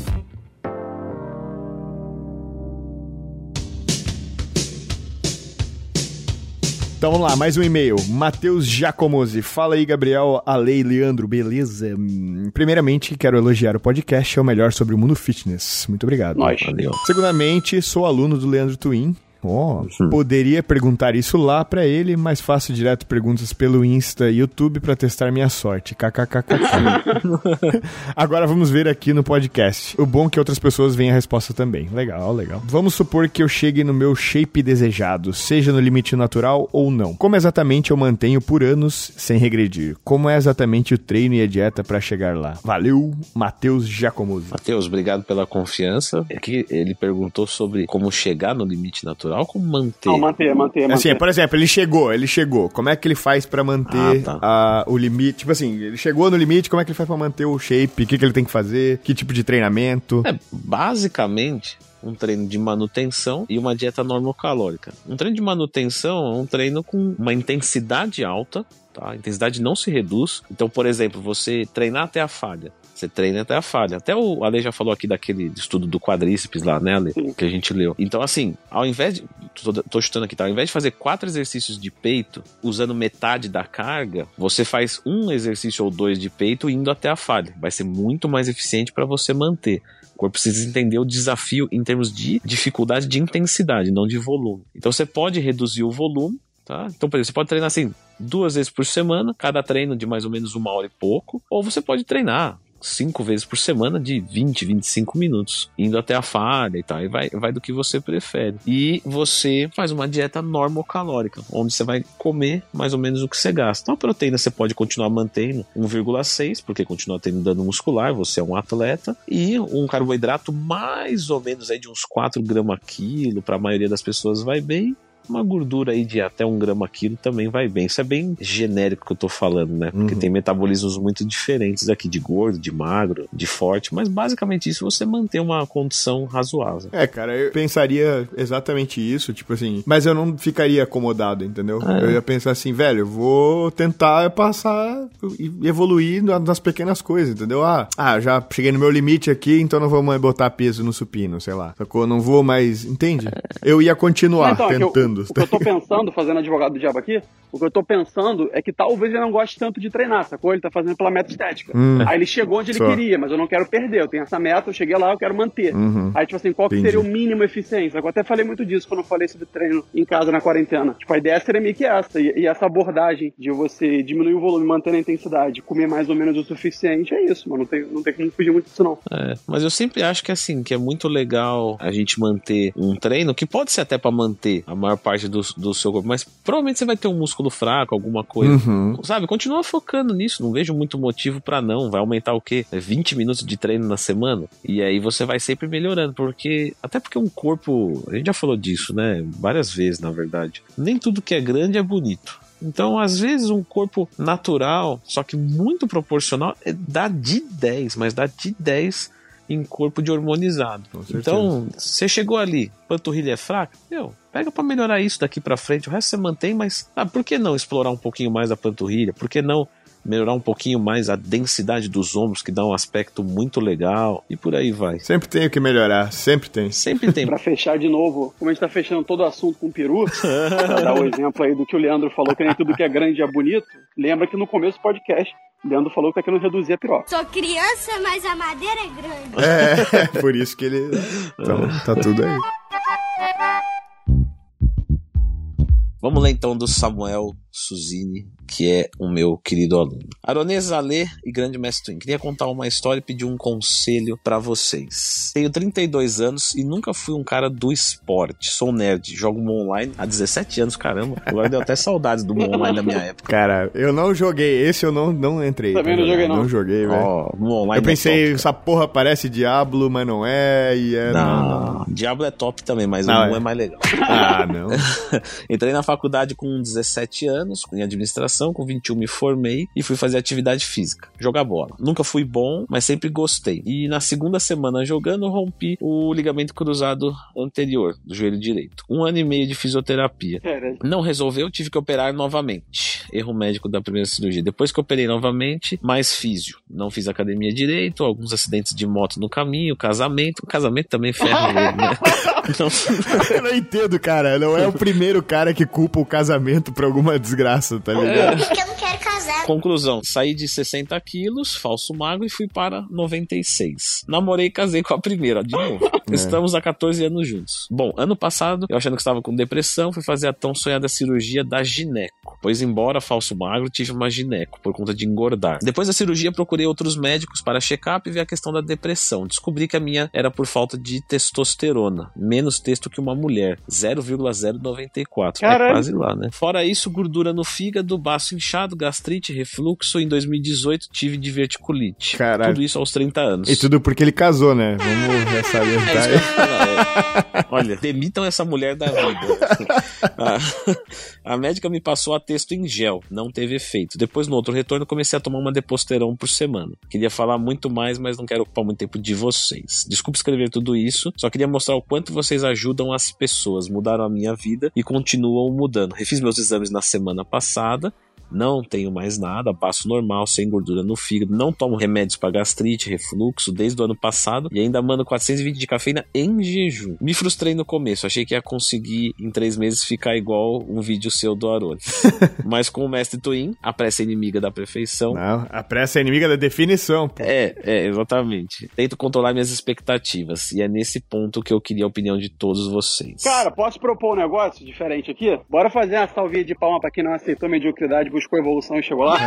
Então vamos lá, mais um e-mail. Matheus Giacomosi. Fala aí, Gabriel, Ale e Leandro, beleza? Hum, Primeiramente, quero elogiar o podcast, é o melhor sobre o mundo fitness. Muito obrigado. Nós. Valeu. Segundamente, sou aluno do Leandro Twin. Oh, poderia perguntar isso lá pra ele, mas faço direto perguntas pelo Insta e YouTube pra testar minha sorte. KKKK. Agora vamos ver aqui no podcast. O bom é que outras pessoas veem a resposta também. Legal, legal. Vamos supor que eu chegue no meu shape desejado, seja no limite natural ou não. Como exatamente eu mantenho por anos sem regredir? Como é exatamente o treino e a dieta pra chegar lá? Valeu, Matheus Giacomoso. Matheus, obrigado pela confiança. É que ele perguntou sobre como chegar no limite natural, como manter. Não, manter, manter, manter. Assim, por exemplo, ele chegou, ele chegou. Como é que ele faz pra manter Ah, tá. a- o limite? Tipo assim, ele chegou no limite, como é que ele faz pra manter o shape? O que, que ele tem que fazer? Que tipo de treinamento? É, basicamente, um treino de manutenção e uma dieta normocalórica. Um treino de manutenção é um treino com uma intensidade alta, tá? A intensidade não se reduz. Então, por exemplo, você treinar até a falha. Você treina até a falha. Até o Ale já falou aqui daquele estudo do quadríceps lá, né, Ale? Sim. Que a gente leu. Então, assim, ao invés de. Tô, tô chutando aqui, tá? Ao invés de fazer quatro exercícios de peito, usando metade da carga, você faz um exercício ou dois de peito indo até a falha. Vai ser muito mais eficiente para você manter. O corpo precisa entender o desafio em termos de dificuldade de intensidade, não de volume. Então você pode reduzir o volume, tá? Então, por exemplo, você pode treinar assim duas vezes por semana, cada treino de mais ou menos uma hora e pouco, ou você pode treinar cinco vezes por semana de 20, 25 minutos, indo até a falha e tal, e vai, vai do que você prefere. E você faz uma dieta normocalórica, onde você vai comer mais ou menos o que você gasta. Então a proteína você pode continuar mantendo 1,6, porque continua tendo dano muscular, você é um atleta, e um carboidrato mais ou menos aí de uns 4 gramas quilo, para a maioria das pessoas vai bem, uma gordura aí de até um grama quilo também vai bem. Isso é bem genérico que eu tô falando, né? Porque Uhum. tem metabolismos muito diferentes aqui, de gordo, de magro, de forte, mas basicamente isso você mantém uma condição razoável. É, cara, eu pensaria exatamente isso, tipo assim, mas eu não ficaria acomodado, entendeu? É. Eu ia pensar assim, velho, eu vou tentar passar e evoluir na- nas pequenas coisas, entendeu? Ah, ah, já cheguei no meu limite aqui, então não vou mais botar peso no supino, sei lá. Sacou? Não vou mais, entende? Eu ia continuar Então, é que o que eu tô pensando, fazendo advogado do diabo aqui, o que eu tô pensando é que talvez ele não goste tanto de treinar, sacou? Ele tá fazendo pela meta estética. Hum. Aí ele chegou onde ele Só. queria, mas eu não quero perder. Eu tenho essa meta, eu cheguei lá, eu quero manter. Uhum. Aí, tipo assim, qual que Entendi. seria o mínimo eficiência? Eu até falei muito disso quando eu falei sobre treino em casa na quarentena. Tipo, a ideia seria meio que essa. E, e essa abordagem de você diminuir o volume, manter a intensidade, comer mais ou menos o suficiente, é isso, mano. Não tem, não tem como fugir muito disso, não. É, mas eu sempre acho que assim, que é muito legal a gente manter um treino, que pode ser até pra manter a maior parte do, do seu corpo, mas provavelmente você vai ter um músculo fraco, alguma coisa. Uhum. Sabe, continua focando nisso, não vejo muito motivo pra não. Vai aumentar o quê? É 20 minutos de treino na semana? E aí você vai sempre melhorando, porque até porque um corpo, a gente já falou disso, né? Várias vezes, na verdade. Nem tudo que é grande é bonito. Então, às vezes, um corpo natural, só que muito proporcional, é- dá de 10, mas dá de 10 em corpo de hormonizado. Então, você chegou ali, panturrilha é fraca, meu, pega pra melhorar isso daqui pra frente. O resto você mantém, mas ah, por que não explorar um pouquinho mais a panturrilha? Por que não melhorar um pouquinho mais a densidade dos ombros, que dá um aspecto muito legal, e por aí vai. Sempre tem o que melhorar, sempre tem. Sempre tem. Pra fechar de novo, como a gente tá fechando todo o assunto com peru, pra dar o exemplo aí do que o Leandro falou, que nem tudo que é grande é bonito, lembra que no começo do podcast, Leandro falou que tá querendo reduzir a piroca. Sou criança, mas a madeira é grande. É, por isso que ele. Então, tá tudo aí. Vamos lá então do Samuel Suzini, que é o meu querido aluno. Aronês Alê e grande mestre Twin. Queria contar uma história e pedir um conselho para vocês. Tenho 32 anos e nunca fui um cara do esporte. Sou nerd, jogo online há 17 anos, caramba. Agora deu até saudades do online da minha época. Cara, eu não joguei. Esse eu não, não entrei. Também não jogar. joguei, não. Não joguei, velho. Ó, no online eu pensei, é top, essa porra parece Diablo, mas não é. E é. Não, Não, não. Diablo é top também, mas Não, o 1 é. é mais legal. Ah, não. Entrei na faculdade com 17 anos, em administração, com 21 me formei e fui fazer atividade física, jogar bola. Nunca fui bom, mas sempre gostei. E na segunda semana jogando, rompi o ligamento cruzado anterior do joelho direito. Um ano e meio de fisioterapia. Não resolveu, tive que operar novamente. Erro médico da primeira cirurgia. Depois que operei novamente, mais físio. Não fiz academia direito, alguns acidentes de moto no caminho, casamento. Casamento também ferra o joelho, né? Então, Eu não entendo, cara. Não é o primeiro cara que culpa o casamento por alguma desgraça, tá ligado? Porque eu não quero casar. Conclusão, saí de 60 quilos, falso magro, e fui para 96. Namorei e casei com a primeira, de novo. Estamos há 14 anos juntos. Bom, ano passado, eu achando que estava com depressão, fui fazer a tão sonhada cirurgia da gineco. Pois, embora falso magro, tive uma gineco por conta de engordar. Depois da cirurgia, procurei outros médicos para check-up e ver a questão da depressão. Descobri que a minha era por falta de testosterona. Menos testo que uma mulher. 0,094. É quase lá, né? Fora isso, gordura no fígado, baço inchado, gastrite, refluxo. Em 2018, tive diverticulite. Caralho. Tudo isso aos 30 anos. E tudo porque ele casou, né? Vamos É ressalientar ia aí. falar, é. Olha, demitam essa mulher da vida. a, a médica me passou a texto em gel, não teve efeito. Depois, no outro retorno, comecei a tomar uma deposterão por semana. Queria falar muito mais, mas não quero ocupar muito tempo de vocês. Desculpe escrever tudo isso, só queria mostrar o quanto vocês ajudam as pessoas, mudaram a minha vida e continuam mudando. Refiz meus exames na semana passada. Não tenho mais nada, passo normal, sem gordura no fígado, não tomo remédios para gastrite, refluxo desde o ano passado e ainda mando 420 de cafeína em jejum. Me frustrei no começo, achei que ia conseguir em três meses ficar igual um vídeo seu do Arones. Mas com o mestre Twin, a pressa é inimiga da perfeição. Não, a pressa é inimiga da definição, pô. É, é, exatamente. Tento controlar minhas expectativas e é nesse ponto que eu queria a opinião de todos vocês. Cara, posso propor um negócio diferente aqui? Bora fazer uma salvinha de palma pra quem não aceitou mediocridade, buscou evolução e chegou lá?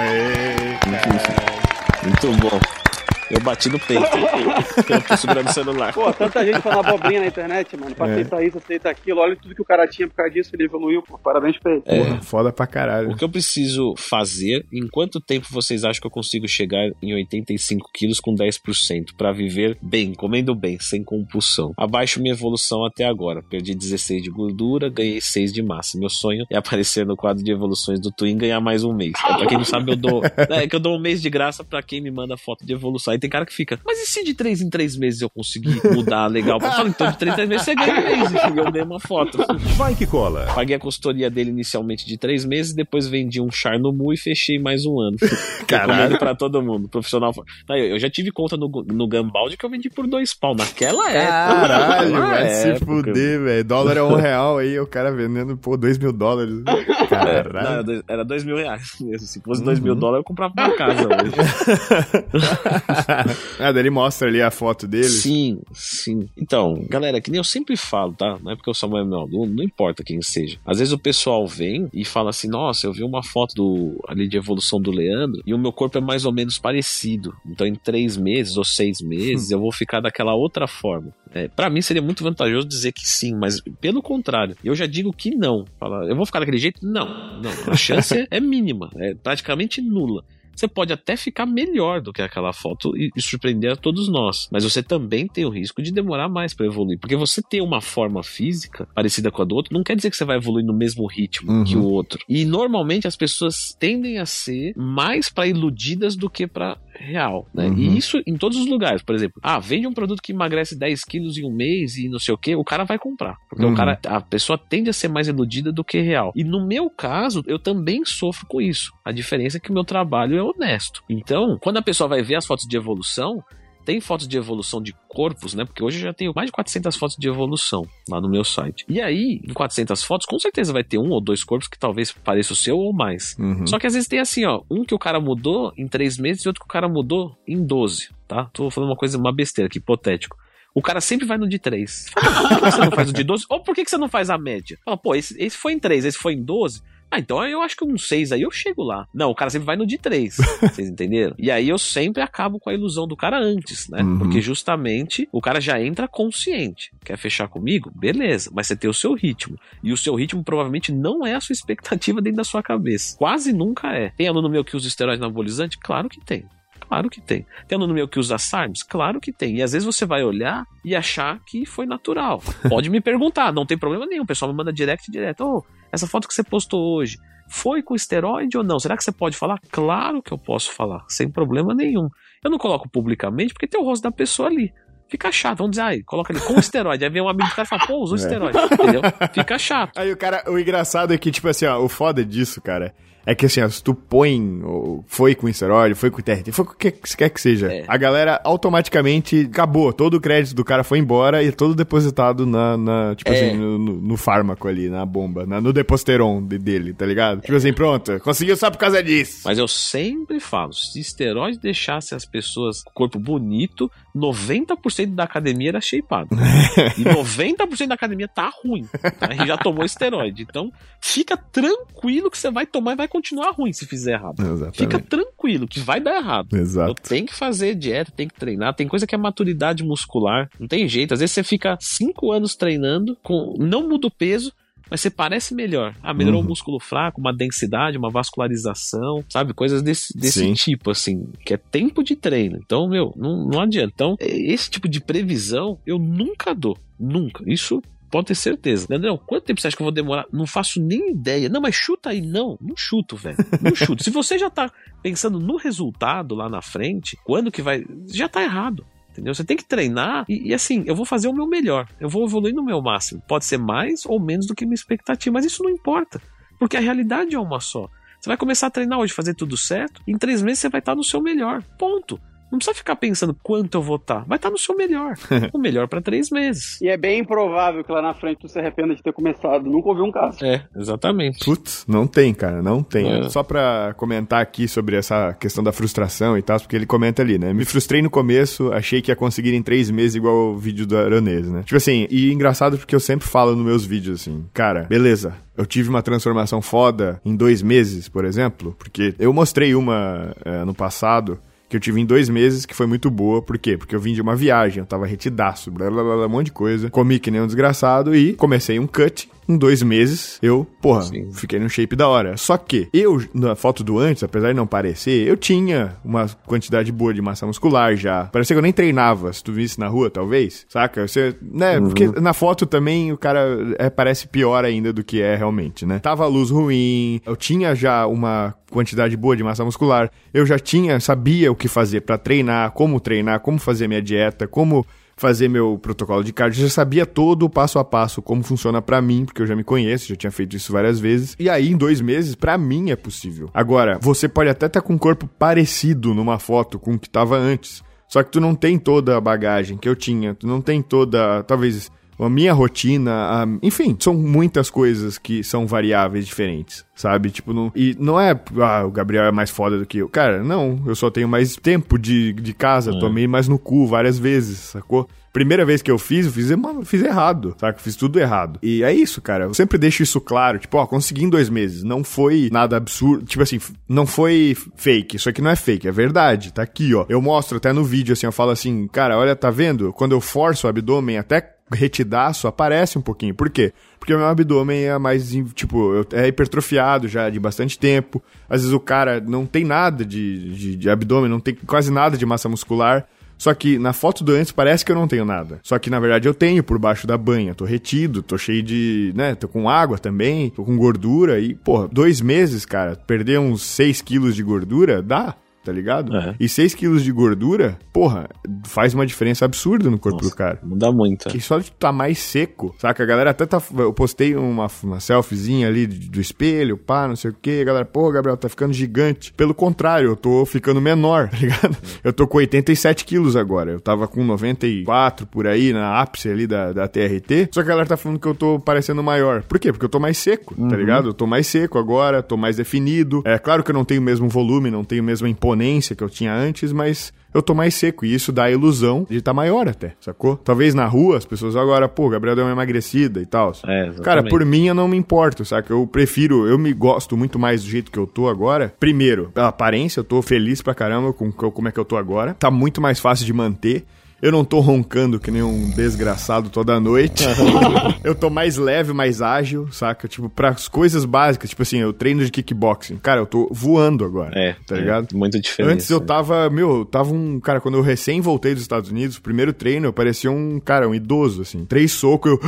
Muito bom. Eu bati no peito. eu tô segurando o celular. Pô, tanta gente falando abobrinha na internet, mano. Pra É. aceitar isso, aceitar aquilo. Olha tudo que o cara tinha por causa disso, ele evoluiu, pô. Parabéns pra ele. Porra, foda pra caralho. O que eu preciso fazer, em quanto tempo vocês acham que eu consigo chegar em 85 quilos com 10% pra viver bem, comendo bem, sem compulsão? Abaixo minha evolução até agora. Perdi 16 de gordura, ganhei 6 de massa. Meu sonho é aparecer no quadro de evoluções do Twin e ganhar mais um mês. É, pra quem não sabe, eu dou. É que eu dou um mês de graça pra quem me manda foto de evolução. Aí tem cara que fica, mas e se de 3 em 3 meses eu conseguir mudar legal? Eu falo, então de 3 em 3 meses você ganha um mês. Eu dei uma foto. Vai que cola. Paguei a consultoria dele inicialmente de três meses, depois vendi um char no Mu e fechei mais um ano. Caralho. Pra todo mundo. Profissional. Tá, eu eu já tive conta no, no Gambaldi que eu vendi por dois pau. Naquela época. Caralho, vai se época. fuder, velho. Dólar é um real aí, o cara vendendo, pô, dois mil dólares. Não, era, Caralho. dois, era dois mil reais mesmo. Se fosse Uhum. dois mil dólares, eu comprava uma casa hoje. ele mostra ali a foto dele. Sim, sim. Então, galera, que nem eu sempre falo, tá? Não é porque o Samuel é meu aluno, não importa quem seja. Às vezes o pessoal vem e fala assim: nossa, eu vi uma foto do, ali de evolução do Leandro e o meu corpo é mais ou menos parecido. Então, em três meses ou seis meses, eu vou ficar daquela outra forma. É, para mim seria muito vantajoso dizer que sim, mas pelo contrário, eu já digo que não. Fala, eu vou ficar daquele jeito? Não, não. A chance é mínima, é praticamente nula. Você pode até ficar melhor do que aquela foto e, e surpreender a todos nós. Mas você também tem o risco de demorar mais para evoluir. Porque você ter uma forma física parecida com a do outro não quer dizer que você vai evoluir no mesmo ritmo Uhum. que o outro. E normalmente as pessoas tendem a ser mais para iludidas do que para real, né? Uhum. E isso em todos os lugares. Por exemplo, ah, vende um produto que emagrece 10 quilos em um mês e não sei o que, o cara vai comprar. Porque Uhum. o cara, a pessoa tende a ser mais iludida do que real. E no meu caso, eu também sofro com isso. A diferença é que o meu trabalho é honesto. Então, quando a pessoa vai ver as fotos de evolução, tem fotos de evolução de corpos, né? Porque hoje eu já tenho mais de 400 fotos de evolução lá no meu site. E aí, em 400 fotos, com certeza vai ter um ou dois corpos que talvez pareça o seu ou mais. Uhum. Só que às vezes tem assim, ó, um que o cara mudou em três meses e outro que o cara mudou em 12, tá? Tô falando uma coisa, uma besteira aqui, hipotético. O cara sempre vai no de 3. Por que você não faz o de 12? Ou por que você não faz a média? Fala, pô, esse, esse foi em 3, esse foi em 12. Ah, então eu acho que um 6 aí eu chego lá. Não, o cara sempre vai no de 3. Vocês entenderam? E aí eu sempre acabo com a ilusão do cara antes, né? Uhum. Porque justamente o cara já entra consciente. Quer fechar comigo? Beleza. Mas você tem o seu ritmo. E o seu ritmo provavelmente não é a sua expectativa dentro da sua cabeça. Quase nunca é. Tem aluno meu que usa esteroide anabolizante? Claro que tem. Claro que tem. Tem aluno meu que usa SARMs? Claro que tem. E às vezes você vai olhar e achar que foi natural. Pode me perguntar, não tem problema nenhum. O pessoal me manda direct direto. Ô, essa foto que você postou hoje, foi com esteroide ou não? Será que você pode falar? Claro que eu posso falar, sem problema nenhum. Eu não coloco publicamente porque tem o rosto da pessoa ali. Fica chato, vamos dizer, ai, coloca ali com esteroide. Aí vem um amigo do cara e fala, pô, usou esteroide, entendeu? Fica chato. Aí o cara, o engraçado é que, tipo assim, ó, o foda disso, cara, é que assim, ó, se tu põe, ou foi com esteroide, foi com TRT, foi com o que que quer que seja, É. a galera automaticamente acabou, todo o crédito do cara foi embora e todo depositado na, na tipo É. assim, no, no- no fármaco ali, na bomba, na- no deposteron de- dele, tá ligado? Tipo assim, pronto, conseguiu só por causa disso. Mas eu sempre falo, se esteroide deixasse as pessoas com o corpo bonito, 90% da academia era shapeado. e 90% da academia tá ruim. Tá? E já tomou esteroide. Então, fica tranquilo que você vai tomar e vai continuar ruim se fizer errado. Exatamente. Fica tranquilo que vai dar errado. Exato. Eu tenho que fazer dieta, tem que treinar. Tem coisa que é maturidade muscular. Não tem jeito. Às vezes você fica cinco anos treinando, com não muda o peso, mas você parece melhor. Ah, melhorou Uhum. o músculo fraco, uma densidade, uma vascularização, sabe? Coisas desse, desse Sim. tipo, assim, que é tempo de treino. Então, meu, não, não adianta. Então, esse tipo de previsão eu nunca dou. Nunca. Isso. Pode ter certeza. Leandrão, quanto tempo você acha que eu vou demorar? Não faço nem ideia. Não, mas chuta aí. Não, não chuto, velho. Não chuto. Se você já tá pensando no resultado lá na frente, quando que vai. Já tá errado. Entendeu? Você tem que treinar e, e, assim, eu vou fazer o meu melhor. Eu vou evoluir no meu máximo. Pode ser mais ou menos do que minha expectativa, mas isso não importa. Porque a realidade é uma só. Você vai começar a treinar hoje, fazer tudo certo, em três meses você vai estar no seu melhor. Ponto. Não precisa ficar pensando quanto eu vou estar. Vai estar no seu melhor. o melhor para três meses. E é bem improvável que lá na frente tu se arrependa de ter começado. Nunca ouvi um caso. É, exatamente. Putz, não tem, cara, não tem. É. Só pra comentar aqui sobre essa questão da frustração e tal, porque ele comenta ali, né? Me frustrei no começo, achei que ia conseguir em três meses igual o vídeo do Aronês, né? Tipo assim, e engraçado porque eu sempre falo nos meus vídeos assim, cara, beleza, eu tive uma transformação foda em dois meses, por exemplo, porque eu mostrei uma é, no passado que eu tive em dois meses, que foi muito boa. Por quê? Porque eu vim de uma viagem, eu tava retidaço, blá, blá, blá, um monte de coisa. Comi que nem um desgraçado e comecei um cut. Em dois meses, eu, porra, Sim. fiquei num shape da hora. Só que eu, na foto do antes, apesar de não parecer, eu tinha uma quantidade boa de massa muscular já. Parecia que eu nem treinava, se tu visse na rua, talvez. Saca? Você, né? Porque na foto também o cara é, parece pior ainda do que é realmente, né? Tava a luz ruim, eu tinha já uma quantidade boa de massa muscular. Eu já tinha, sabia o que fazer pra treinar, como treinar, como fazer minha dieta, como fazer meu protocolo de cardio, eu já sabia todo o passo a passo como funciona pra mim, porque eu já me conheço, já tinha feito isso várias vezes. E aí, em dois meses, pra mim é possível. Agora, você pode até estar com um corpo parecido numa foto com o que tava antes. Só que tu não tem toda a bagagem que eu tinha, tu não tem toda, talvez, a minha rotina, a- enfim, são muitas coisas que são variáveis diferentes, sabe? Tipo, não, e não é, ah, o Gabriel é mais foda do que eu. Cara, não, eu só tenho mais tempo de, de casa, tomei mais no cu várias vezes, sacou? Primeira vez que eu fiz, eu fiz, mano, fiz errado, saca? Fiz tudo errado. E é isso, cara. Eu sempre deixo isso claro. Tipo, ó, consegui em dois meses. Não foi nada absurdo. Tipo assim, não foi fake. Isso aqui não é fake, é verdade. Tá aqui, ó. Eu mostro até no vídeo, assim, eu falo assim, cara, olha, tá vendo? Quando eu forço o abdômen até retidaço, aparece um pouquinho. Por quê? Porque o meu abdômen é mais, tipo, é hipertrofiado já de bastante tempo. Às vezes o cara não tem nada de, de, de abdômen, não tem quase nada de massa muscular. Só que na foto do antes parece que eu não tenho nada. Só que na verdade eu tenho por baixo da banha. Tô retido, tô cheio de. né? Tô com água também, tô com gordura. E, porra, dois meses, cara, perder uns 6 quilos de gordura, dá. Tá ligado? É. E 6 quilos de gordura, porra, faz uma diferença absurda no corpo Nossa. do cara. Muda muito. E só de tu tá mais seco, saca? A galera até tá. Eu postei uma, uma selfiezinha ali do espelho, pá, não sei o que. A galera, pô, Gabriel, tá ficando gigante. Pelo contrário, eu tô ficando menor, tá ligado? Eu tô com 87 quilos agora. Eu tava com 94 por aí, na ápice ali da, da TRT. Só que a galera tá falando que eu tô parecendo maior. Por quê? Porque eu tô mais seco, tá ligado? Eu tô mais seco agora, tô mais definido. É claro que eu não tenho o mesmo volume, não tenho a mesma imponência que eu tinha antes, mas eu tô mais seco. E isso dá a ilusão de estar tá maior até, sacou? Talvez na rua as pessoas agora, pô, Gabriel deu uma emagrecida e tal. É. Cara, por mim eu não me importo, saca? Eu prefiro, eu me gosto muito mais do jeito que eu tô agora. Primeiro, pela aparência, eu tô feliz pra caramba com co- como é que eu tô agora. Tá muito mais fácil de manter. Eu não tô roncando que nem um desgraçado toda noite. eu tô mais leve, mais ágil, saca? Tipo, pras coisas básicas, tipo assim, eu treino de kickboxing. Cara, eu tô voando agora. É, Tá é, ligado? Muita diferença. Antes eu tava, meu, eu tava um. Cara, quando eu recém voltei dos Estados Unidos, primeiro treino, eu parecia um, cara, um idoso, assim. Três socos, eu.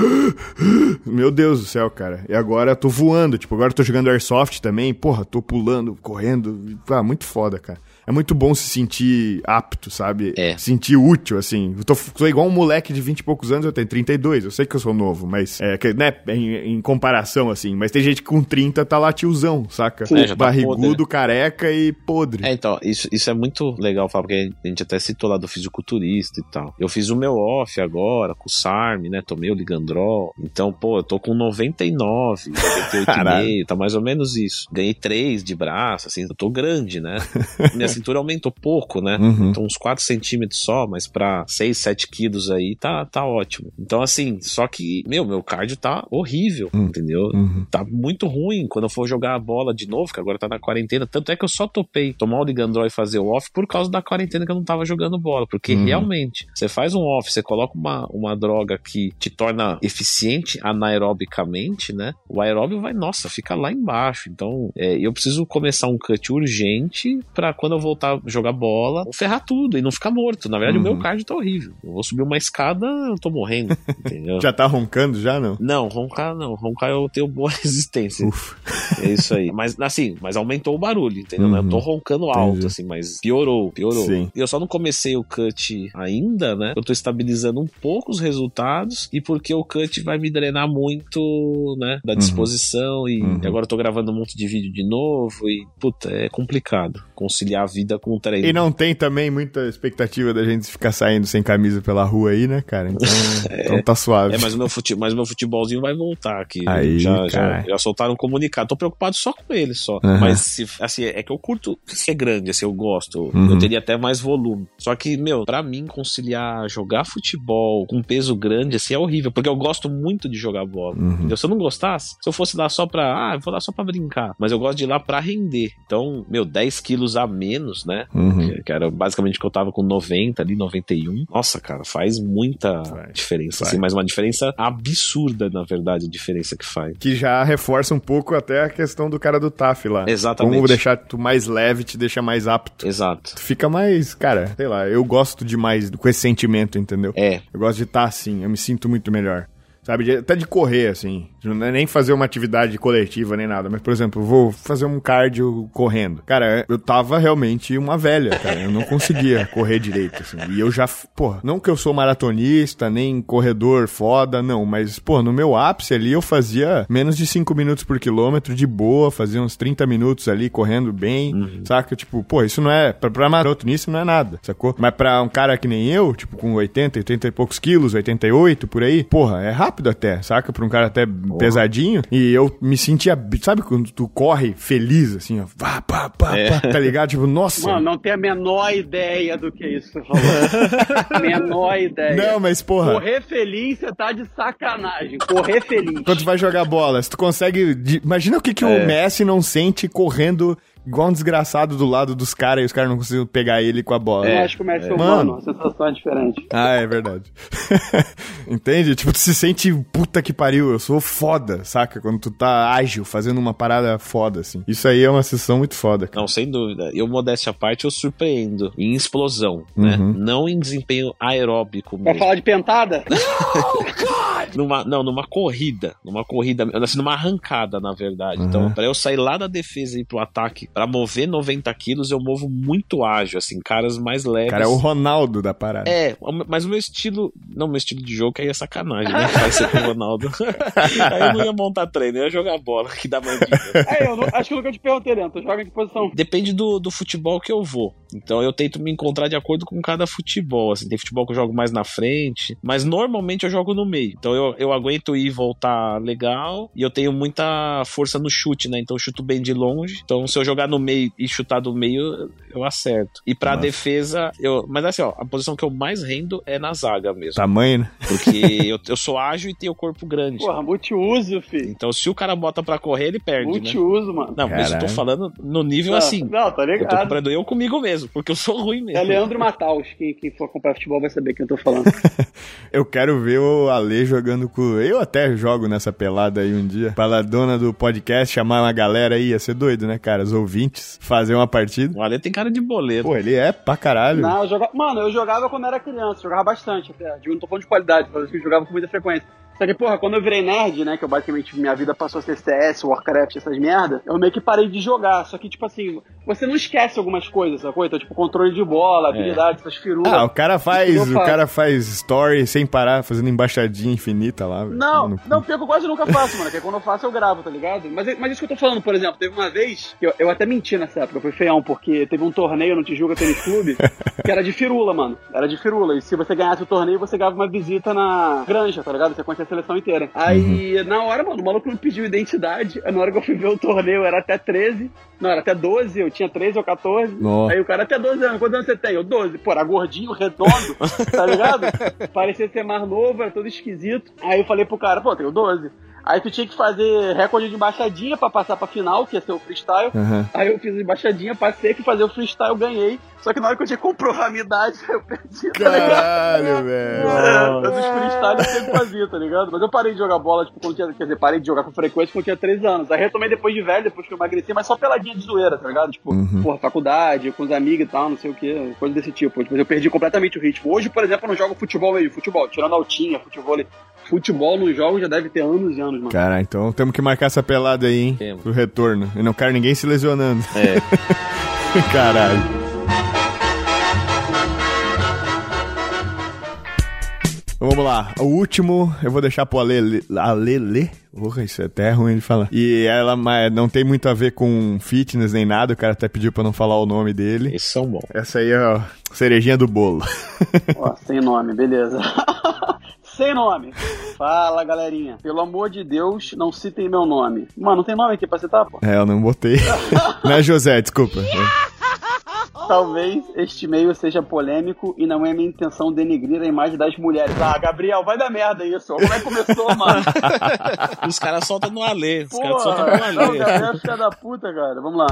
Meu Deus do céu, cara. E agora eu tô voando. Tipo, agora eu tô jogando Airsoft também. Porra, tô pulando, correndo. Ah, muito foda, cara. É muito bom se sentir apto, sabe? É. Sentir útil, assim. Eu tô, tô igual um moleque de 20 e poucos anos, eu tenho 32. Eu sei que eu sou novo, mas. É, né? Em, em comparação, assim. Mas tem gente que com 30 tá lá tiozão, saca? É, tá Barrigudo, careca e podre. É, então, isso, isso é muito legal falar, porque a gente até citou lá do fisiculturista e tal. Eu fiz o meu off agora, com o SARM, né? Tomei o Ligandrol. Então, pô, eu tô com 99, 98,5, tá mais ou menos isso. Ganhei 3 de braço, assim, eu tô grande, né? Minha cintura aumentou pouco, né? Uhum. Então, uns 4 centímetros só, mas pra 6, 7 quilos aí, tá, tá ótimo. Então, assim, só que, meu, meu cardio tá horrível, entendeu? Uhum. Tá muito ruim quando eu for jogar a bola de novo, que agora tá na quarentena. Tanto é que eu só topei tomar o Ligandrol e fazer o off por causa da quarentena que eu não tava jogando bola. Porque Uhum. realmente, você faz um off, você coloca uma, uma droga que te torna eficiente anaerobicamente, né? O aeróbio vai, nossa, fica lá embaixo. Então, é, eu preciso começar um cut urgente pra quando eu voltar a jogar bola, ferrar tudo e não ficar morto. Na verdade, Uhum. o meu cardio tá horrível. Eu vou subir uma escada, eu tô morrendo, entendeu? Já tá roncando já, não? Não, roncar não. Roncar eu tenho boa resistência. Ufa. É isso aí. Mas assim, mas aumentou o barulho, entendeu? Uhum. Eu tô roncando alto, Entendi. assim, mas piorou, piorou. Sim. Eu só não comecei o cut ainda, né? Eu tô estabilizando um pouco os resultados e porque o cut vai me drenar muito, né? Da disposição e Uhum. agora eu tô gravando um monte de vídeo de novo e, puta, é complicado conciliar a vida com o treino. E não tem também muita expectativa da gente ficar saindo sem camisa pela rua aí, né, cara? Então, então tá suave. É, mas o meu, fute... mas meu futebolzinho vai voltar aqui. Aí, já, já, já soltaram um comunicado. Tô preocupado só com ele, só. Aham. Mas, se, assim, é que eu curto ser grande, assim, eu gosto. Uhum. Eu teria até mais volume. Só que, meu, pra mim, conciliar jogar futebol com peso grande, assim, é horrível. Porque eu gosto muito de jogar bola. Uhum. Se eu não gostasse, se eu fosse lá só pra. Ah, eu vou lá só pra brincar. Mas eu gosto de ir lá pra render. Então, meu, 10 quilos a menos, né? Uhum. Que, que era basicamente que eu tava com 90 ali, 91. Nossa, cara, faz muita Faz, diferença, faz. assim, mas uma diferença absurda, na verdade, a diferença que faz. Que já reforça um pouco até a questão do cara do TAF lá. Exatamente. Como deixar tu mais leve te deixa mais apto. Exato. Tu fica mais, cara, sei lá, eu gosto demais com esse sentimento, entendeu? É, Eu gosto de estar assim, eu me sinto muito melhor. Sabe, de- até de correr, assim. Não é nem fazer uma atividade coletiva nem nada. Mas, por exemplo, vou fazer um cardio correndo. Cara, eu tava realmente uma velha, cara. Eu não conseguia correr direito, assim. E eu já, porra, não que eu sou maratonista, nem corredor foda, não. Mas, pô, no meu ápice ali eu fazia menos de 5 minutos por quilômetro de boa. Fazia uns 30 minutos ali correndo bem. Saca? Tipo, pô, isso não é. Pra, pra maratonista não é nada, sacou? Mas pra um cara que nem eu, tipo, com 80, 80 e poucos quilos, 88 por aí, porra, é rápido até, saca? Pra um cara até pesadinho. E eu me sentia, sabe quando tu corre feliz, assim, ó, pá, pá, pá, pá, tá ligado? Tipo, nossa. Mano, não tem a menor ideia do que isso falou. menor ideia. não, mas porra. Correr feliz, você tá de sacanagem. Correr feliz. Quando tu vai jogar bola, se tu consegue. Imagina o que, que o Messi não sente correndo igual um desgraçado do lado dos caras e os caras não conseguiam pegar ele com a bola. Eu acho que o Messi é Mano. humano, a sensação é diferente. Ah, é verdade. Entende? Tipo, tu se sente puta que pariu, eu sou foda, saca? Quando tu tá ágil, fazendo uma parada foda, assim. Isso aí é uma sessão muito foda, cara. não, sem dúvida. Eu, modéstia à parte, eu surpreendo em explosão, né? Uhum. Não em desempenho aeróbico Vai mesmo. falar de pentada? Numa, não, numa corrida. Numa corrida, assim, numa arrancada, na verdade. Uhum. Então, pra eu sair lá da defesa e ir pro ataque Pra mover 90 quilos, eu movo muito ágil, assim, caras mais leves. Cara, é o Ronaldo da parada. É, mas o meu estilo. Não, meu estilo de jogo aí é sacanagem, né? Vai ser com o Ronaldo. aí eu não ia montar treino, eu ia jogar bola, que dá mais. É, eu não- acho que eu nunca te perguntei, Leandro. Tu joga em que posição? Depende do, do futebol que eu vou. Então eu tento me encontrar de acordo com cada futebol. Assim, tem futebol que eu jogo mais na frente, mas normalmente eu jogo no meio. Então eu, eu aguento ir e voltar legal. E eu tenho muita força no chute, né? Então eu chuto bem de longe. Então se eu jogar no meio e chutar do meio, eu acerto. E pra Nossa. defesa, eu. Mas assim, ó, a posição que eu mais rendo é na zaga mesmo. Tamanho, né? Porque eu, eu sou ágil e tenho o corpo grande. Porra, multiuso, filho. Então se o cara bota pra correr, ele perde, né? Multiuso, mano. Não, mas eu tô Caralho. falando no nível Não, assim. Não, tá Eu tô ligado. comprando eu comigo mesmo, porque eu sou ruim mesmo. É Leandro Mataus. Quem, quem for comprar futebol vai saber quem eu tô falando. Eu quero ver o Ale jogando com. Eu até jogo nessa pelada aí um dia. Pra dona do podcast chamar uma galera aí, ia ser doido, né, cara? Os ouvintes, fazer uma partida. O Ale tem cara de boleiro. Pô, ele é pra caralho. Não, eu jogava. Mano, eu jogava quando era criança, jogava bastante até. Digo, não tô falando de qualidade, mas eu jogava com muita frequência. Só que, porra, quando eu virei nerd, né, que eu basicamente minha vida passou a ser CS, Warcraft, essas merda, eu meio que parei de jogar. Só que, tipo assim, você não esquece algumas coisas, sacou? Então, tipo, controle de bola, habilidade, essas firulas. Ah, o cara faz, o cara faz story sem parar, fazendo embaixadinha infinita lá. Não, No não, pior que eu quase nunca faço, mano. Que quando eu faço, eu gravo, tá ligado? Mas, mas isso que eu tô falando, por exemplo, teve uma vez, eu, eu até menti nessa época, foi feião, porque teve um torneio no Tijuca Tênis Clube, que era de firula, mano. Era de firula. E se você ganhasse o torneio, você ganhava uma visita na granja, tá ligado? Você conhecia a seleção inteira. Aí, na hora, mano, o maluco me pediu identidade. Na hora que eu fui ver o torneio, era até 13. Não, era até 12, eu tinha 13 ou 14. Nossa. Aí o cara, até 12 anos, quantos anos você tem? Eu, 12. Pô, era gordinho, redondo, tá ligado? Parecia ser mais novo, era todo esquisito. Aí eu falei pro cara, pô, tenho 12. Aí tu tinha que fazer recorde de embaixadinha pra passar pra final, que ia ser o freestyle. Aham. Aí eu fiz a embaixadinha, passei, fui fazer o freestyle, ganhei. Só que na hora que eu tinha que comprovar a minha idade, eu perdi. tá? Caralho, velho. É, eu dos freestyle eu sempre fazia, tá ligado? Mas eu parei de jogar bola, tipo, quando tinha, quer dizer, parei de jogar com frequência quando tinha 13 anos. Aí retomei depois de velho, depois que eu emagreci, mas só peladinha de zoeira, tá ligado? Tipo, Uhum. porra, faculdade, com os amigos e tal, não sei o que, coisa desse tipo. Mas eu perdi completamente o ritmo. Hoje, por exemplo, eu não jogo futebol meio, futebol, tirando altinha, futebol. Futebol no jogo já deve ter anos e anos, mano. Cara, então temos que marcar essa pelada aí, hein? Temos. Pro retorno. Eu não quero ninguém se lesionando. É. Caralho. Vamos lá, o último eu vou deixar pro Ale, Ale ler. Porra, isso é até ruim de falar. E ela mas não tem muito a ver com fitness nem nada, o cara até pediu pra não falar o nome dele. Esses são bons. Essa aí é a cerejinha do bolo. Ó, sem nome, beleza. sem nome. Fala, galerinha. Pelo amor de Deus, não citem meu nome. Mano, não tem nome aqui pra citar, pô? É, eu não botei. não é José, desculpa. Talvez este e-mail seja polêmico e não é minha intenção denegrir a imagem das mulheres. Ah, Gabriel, vai dar merda isso. ó. Como é que começou, mano? Os caras soltam no Alê. Os caras soltam no não, Alê. Gabriel é filha da puta, cara. Vamos lá.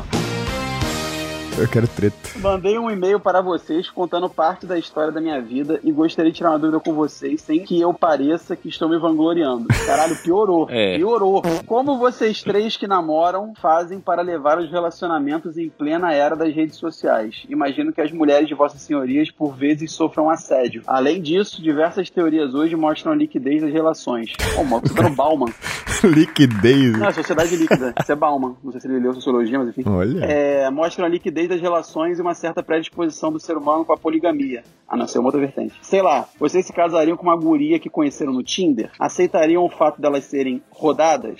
Eu quero treta. Mandei um e-mail para vocês contando parte da história da minha vida e gostaria de tirar uma dúvida com vocês sem que eu pareça que estou me vangloriando. Caralho, piorou. É. Piorou. Como vocês três que namoram fazem para levar os relacionamentos em plena era das redes sociais? Imagino que as mulheres de vossas senhorias por vezes sofram assédio. Além disso, diversas teorias hoje mostram a liquidez das relações. Ó, oh, você tá no Bauman. Liquidez. Não, é sociedade líquida. Isso é Bauman. Não sei se ele leu sociologia, mas enfim. Olha. É, mostram a liquidez das relações e uma certa predisposição do ser humano com a poligamia. A não ser uma outra vertente. Sei lá, vocês se casariam com uma guria que conheceram no Tinder? Aceitariam o fato delas serem rodadas?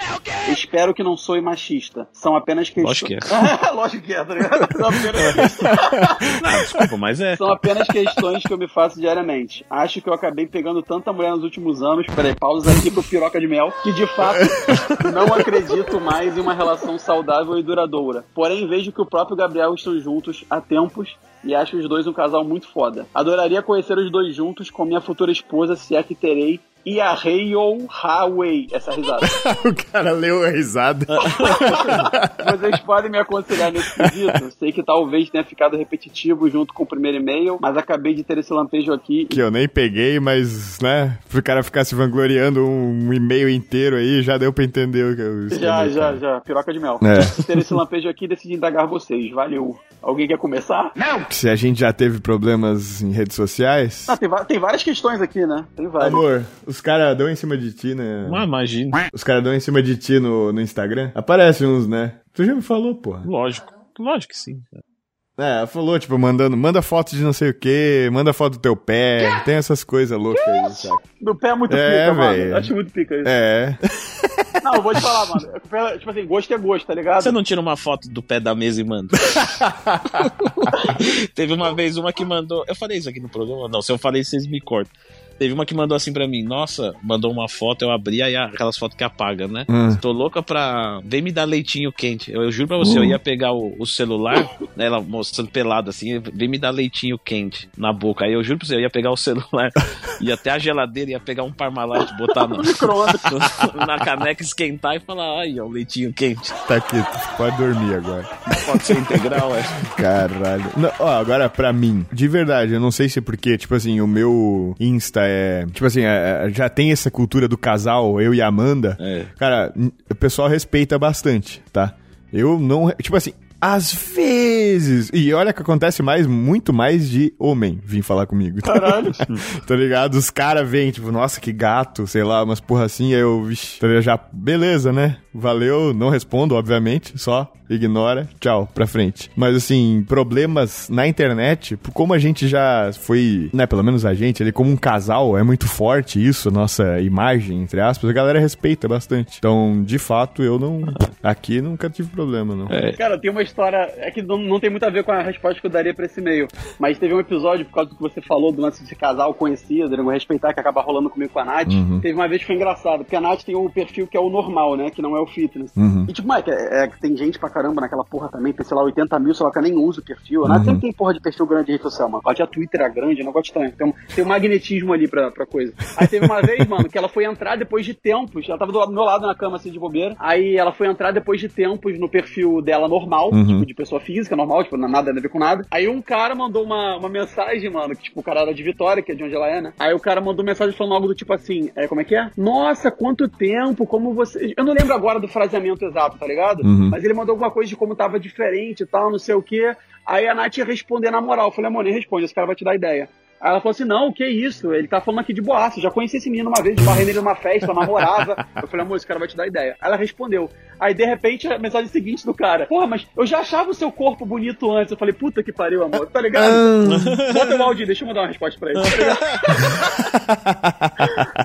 Espero que não soe machista. São apenas Lógico questões. que Lógico que é, tá ligado? São apenas Não, desculpa, mas é. são apenas questões que eu me faço diariamente. Acho que eu acabei pegando tanta mulher nos últimos anos, peraí, pausa aqui pro piroca de mel, que de fato não acredito mais em uma relação saudável e duradoura. Porém, vejo que o próprio Gabriel juntos há tempos e acho os dois um casal muito foda. Adoraria conhecer os dois juntos com minha futura esposa, se é que terei. E a Heyo Hawei, essa risada. o cara leu a risada. Vocês podem me aconselhar nesse quesito? Sei que talvez tenha ficado repetitivo junto com o primeiro e-mail, mas acabei de ter esse lampejo aqui. que eu nem peguei, mas, né, pro cara ficar se vangloriando um e-mail inteiro aí, já deu pra entender o que eu Já, escrevi, já, cara. já. Piroca de mel. É. Ter esse lampejo aqui e decidi indagar vocês. Valeu. Alguém quer começar? Não! Se a gente já teve problemas em redes sociais. Ah, tem, tem várias questões aqui, né? Tem várias. Amor, os caras dão em cima de ti, né? Ah, imagina. Os caras dão em cima de ti no, no Instagram. Aparece uns, né? Tu já me falou, porra. Lógico. lógico que sim. É, falou, tipo, mandando, manda foto de não sei o que, manda foto do teu pé, tem essas coisas loucas aí, saca? Do pé é muito É, pica, velho. mano. Acho muito pica isso. É. Não, eu vou te falar, mano. Tipo assim, gosto é gosto, tá ligado? Você não tira uma foto do pé da mesa e manda? Teve uma vez uma que mandou. Eu falei isso aqui no programa? Não, se eu falei, vocês me cortam. Teve uma que mandou assim pra mim, nossa, mandou uma foto, eu abri aí aquelas fotos que apaga, né? Hum. Tô louca pra. Vem me dar leitinho quente. Eu, eu juro pra você, eu ia pegar o, o celular, né, ela mostrando pelado assim, vem me dar leitinho quente na boca. Aí eu juro pra você, eu ia pegar o celular, ia até a geladeira, ia pegar um Parmalat, botar no, na caneca, esquentar e falar, ai, ó, o leitinho quente. Tá aqui, tu pode dormir agora. Pode ser integral, é. Caralho. Não, ó, agora, pra mim, de verdade, eu não sei se é porque, tipo assim, o meu Insta é. Tipo assim, é- é- já tem essa cultura do casal, eu e a Amanda. É. Cara, o pessoal respeita bastante, tá? Eu não. Tipo assim. Às vezes. E olha que acontece mais, muito mais de homem vir falar comigo. Caralho. tá ligado? Os caras vêm, tipo, nossa, que gato, sei lá, umas porra assim, aí eu, vixi, tá já, beleza, né? Valeu, não respondo, obviamente, só ignora, tchau, pra frente. Mas assim, problemas na internet, como a gente já foi, né, pelo menos a gente, ali como um casal, é muito forte isso, nossa imagem, entre aspas, a galera respeita bastante. Então, de fato, eu não, aqui nunca tive problema, não. É. Cara, tem uma história. É que não, não tem muito a ver com a resposta que eu daria pra esse e-mail. Mas teve um episódio, por causa do que você falou, do lance de casal conhecido, né? Vou respeitar que acaba rolando comigo com a Nath. Uhum. Teve uma vez que foi engraçado, porque a Nath tem o perfil que é o normal, né? Que não é o fitness. Uhum. E tipo, Mike, é, é tem gente pra caramba naquela porra também, tem, sei lá, 80 mil, sei lá, que eu nem uso o perfil. A Nath Uhum. sempre tem porra de perfil grande de rede social, mano. Ela tinha Twitter era grande, é um negócio estranho. Tem um, tem um magnetismo ali pra, pra coisa. Aí teve uma vez, mano, que ela foi entrar depois de tempos. Ela tava do, do meu lado na cama, assim, de bobeira. Aí ela foi entrar depois de tempos no perfil dela normal, Uhum. tipo, de pessoa física, normal, tipo, nada a ver com nada. Aí um cara mandou uma, uma mensagem, mano, que tipo, o cara era de Vitória, que é de onde ela é, né? Aí o cara mandou mensagem falando algo do tipo assim, é, como é que é? Nossa, quanto tempo, como você... Eu não lembro agora do fraseamento exato, tá ligado? Uhum. Mas ele mandou alguma coisa de como tava diferente e tal, não sei o quê. Aí a Nath ia responder na moral. Eu falei, amor, nem responde, esse cara vai te dar ideia. Aí ela falou assim: não, o que é isso? Ele tá falando aqui de boaço. Já conheci esse menino uma vez, barrei nele numa festa, eu namorava. Eu falei, amor, esse cara vai te dar ideia. Aí ela respondeu. Aí, de repente, a mensagem seguinte do cara: Porra, mas eu já achava o seu corpo bonito antes. Eu falei, puta que pariu, amor. Tá ligado? Bota o áudio, deixa eu mandar uma resposta pra ele. Tá ligado?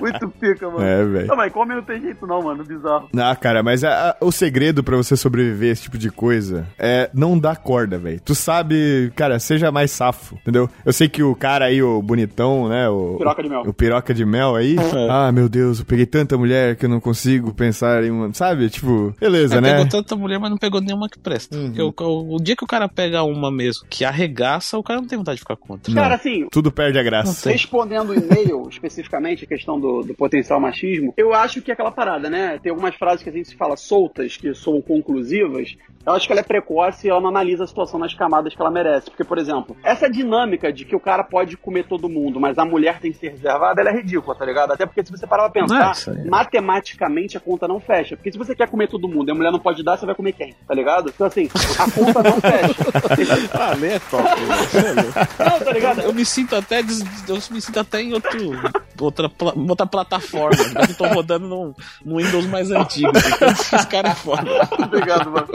Muito pica, mano. É, velho. Não, mas come não tem jeito, não, mano. Bizarro. Ah, cara, mas a- a- o segredo pra você sobreviver a esse tipo de coisa é não dar corda, velho. Tu sabe, cara, seja mais safo, entendeu? Eu sei que o cara aí, o bonitão, né? O Piroca de mel. O piroca de mel aí. Ah, meu Deus, eu peguei tanta mulher que eu não consigo pensar em uma. Sabe? Tipo, beleza, É, né? Pegou tanta mulher, mas não pegou nenhuma que presta. Porque o, o- o dia que o cara pega uma mesmo que arregaça, o cara não tem vontade de ficar contra. Cara, assim, Tudo perde a graça. Respondendo o e-mail, especificamente, a questão do, do potencial machismo, eu acho que é aquela parada, né? Tem algumas frases que a gente fala soltas, que são conclusivas. Eu acho que ela é precoce e ela não analisa a situação nas camadas que ela merece. Porque, por exemplo, essa dinâmica de que o cara pode comer todo mundo, mas a mulher tem que ser reservada, ela é ridícula, tá ligado? Até porque se você parar pra Ah, pensar, aí. matematicamente a conta não fecha. Porque se você quer comer todo mundo e a mulher não pode dar, você vai comer quem? Tá ligado? Então, assim, a conta não fecha. Ah, nem é top. não, tá ligado? Eu me sinto até des- eu me sinto até em outro outra, pla- outra plataforma. Eu tô rodando num, num Windows mais antigo. Então, esse cara é foda. Obrigado, mano.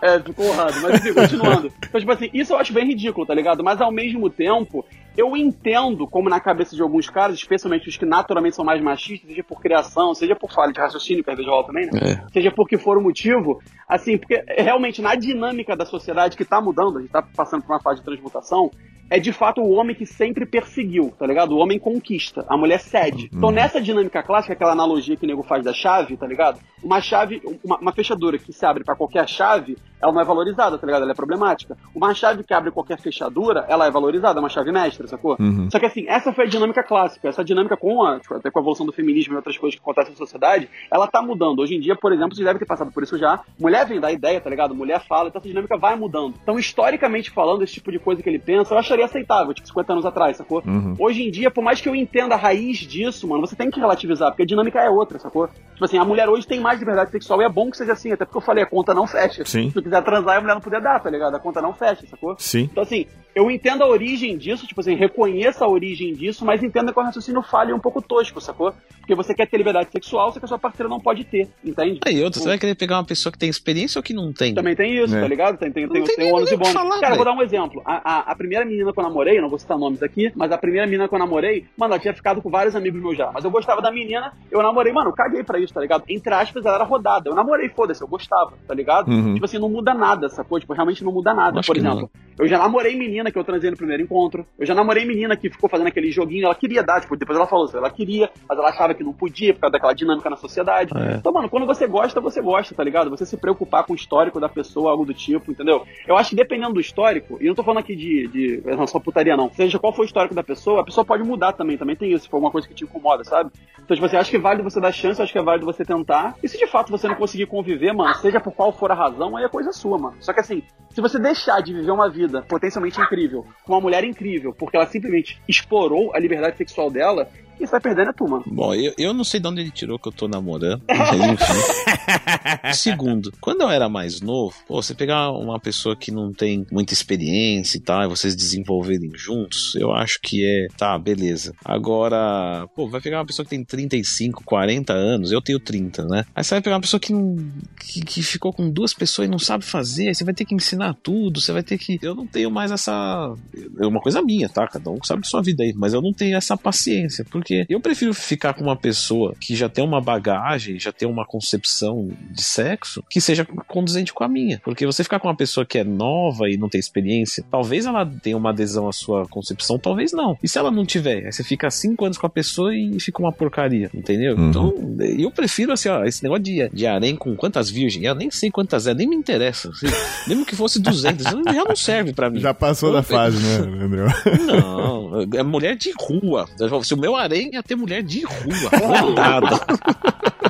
É, ficou honrado. Mas enfim, continuando. Então, tipo assim, isso eu acho bem ridículo, tá ligado? Mas ao mesmo tempo, eu entendo como na cabeça de alguns caras, especialmente os que naturalmente são mais machistas, seja por criação, seja por falha de raciocínio, que às vezes rola também, né? Seja por que for o motivo, assim, porque realmente na dinâmica da sociedade que tá mudando, a gente tá passando por uma fase de transmutação, é de fato o homem que sempre perseguiu, tá ligado? O homem conquista, a mulher cede. Então, nessa dinâmica clássica, aquela analogia que o nego faz da chave, tá ligado? Uma chave, uma, uma fechadura que se abre pra qualquer chave, ela não é valorizada, tá ligado? Ela é problemática. Uma chave que abre qualquer fechadura, ela é valorizada, é uma chave mestra, sacou? Uhum. Só que assim, essa foi a dinâmica clássica. Essa dinâmica com a, tipo, até com a evolução do feminismo e outras coisas que acontecem na sociedade, ela tá mudando. Hoje em dia, por exemplo, vocês devem ter passado por isso já. Mulher vem dar ideia, tá ligado? Mulher fala, então essa dinâmica vai mudando. Então, historicamente falando, esse tipo de coisa que ele pensa, eu acharia aceitável, tipo, 50 anos atrás, sacou? Uhum. Hoje em dia, por mais que eu entenda a raiz disso, mano, você tem que relativizar, porque a dinâmica é outra, sacou? Tipo assim, a mulher hoje tem mais liberdade sexual e é bom que seja assim, até porque eu falei, a conta não fecha. Sim. Se tu quiser transar e a mulher não puder dar, tá ligado? A conta não fecha, sacou? Sim. Então, assim, eu entendo a origem disso, tipo assim, reconheça a origem disso, mas entenda que o raciocínio falha é um pouco tosco, sacou? Porque você quer ter liberdade sexual, só que a sua parceira não pode ter, entende? Aí, outra, você vai querer pegar uma pessoa que tem experiência ou que não tem? Também tem isso, É. tá ligado? Tem, tem, tem, tem tem, um ônus e bônus. falar, Cara, eu vou dar um exemplo. A, a, a primeira menina que eu namorei, eu não vou citar nomes aqui, mas a primeira menina que eu namorei, mano, ela tinha ficado com vários amigos meus já. Mas eu gostava da menina, eu namorei, mano, eu caguei pra isso, tá ligado? Entre aspas, ela era rodada. Eu namorei, foda-se, eu gostava, tá ligado? Uhum. Tipo assim, não muda nada, sacou? Tipo, realmente não muda nada. Acho Por exemplo, eu já namorei menina que eu transei no primeiro encontro. Eu já namorei menina que ficou fazendo aquele joguinho, ela queria dar, tipo, depois ela falou ela queria, mas ela achava que não podia por causa daquela dinâmica na sociedade. É. Então, mano, quando você gosta, você gosta, tá ligado? Você se preocupar com o histórico da pessoa, algo do tipo, entendeu? Eu acho que dependendo do histórico, e não tô falando aqui de, de não, só putaria, não. Seja qual for o histórico da pessoa, a pessoa pode mudar também, também tem isso, se for alguma coisa que te incomoda, sabe? Então, tipo assim, acho que é válido você dar chance, acho que é válido você tentar. E se de fato você não conseguir conviver, mano, seja por qual for a razão, aí é coisa sua, mano. Só que assim, se você deixar de viver uma vida potencialmente incrível, com uma mulher incrível, porque ela simplesmente explorou a liberdade sexual dela, quem sai perdendo é tu, mano. Bom, eu, eu não sei de onde ele tirou que eu tô namorando, mas enfim. Segundo, quando eu era mais novo, pô, você pegar uma pessoa que não tem muita experiência e tal, e vocês desenvolverem juntos, eu acho que é, tá, beleza. Agora, pô, vai pegar uma pessoa que tem 35, 40 anos, eu tenho 30, né? Aí você vai pegar uma pessoa que, não, que, que ficou com duas pessoas e não sabe fazer, aí você vai ter que ensinar tudo, você vai ter que. Eu não tenho mais essa. É uma coisa minha, tá? Cada um sabe de sua vida aí, mas eu não tenho essa paciência, porque eu prefiro ficar com uma pessoa que já tem uma bagagem, já tem uma concepção de sexo que seja condizente com a minha. Porque você ficar com uma pessoa que é nova e não tem experiência, talvez ela tenha uma adesão à sua concepção, talvez não. E se ela não tiver, aí você fica cinco anos com a pessoa e fica uma porcaria, entendeu? Uhum. Então, eu prefiro assim, ó, esse negócio de, de harém com quantas virgens, eu nem sei quantas é, nem me interessa. assim. mesmo que fosse 200, já não serve pra mim. Já passou da fase, né, André? Não, é mulher de rua. Se o meu harém ia ter mulher de rua, rodada.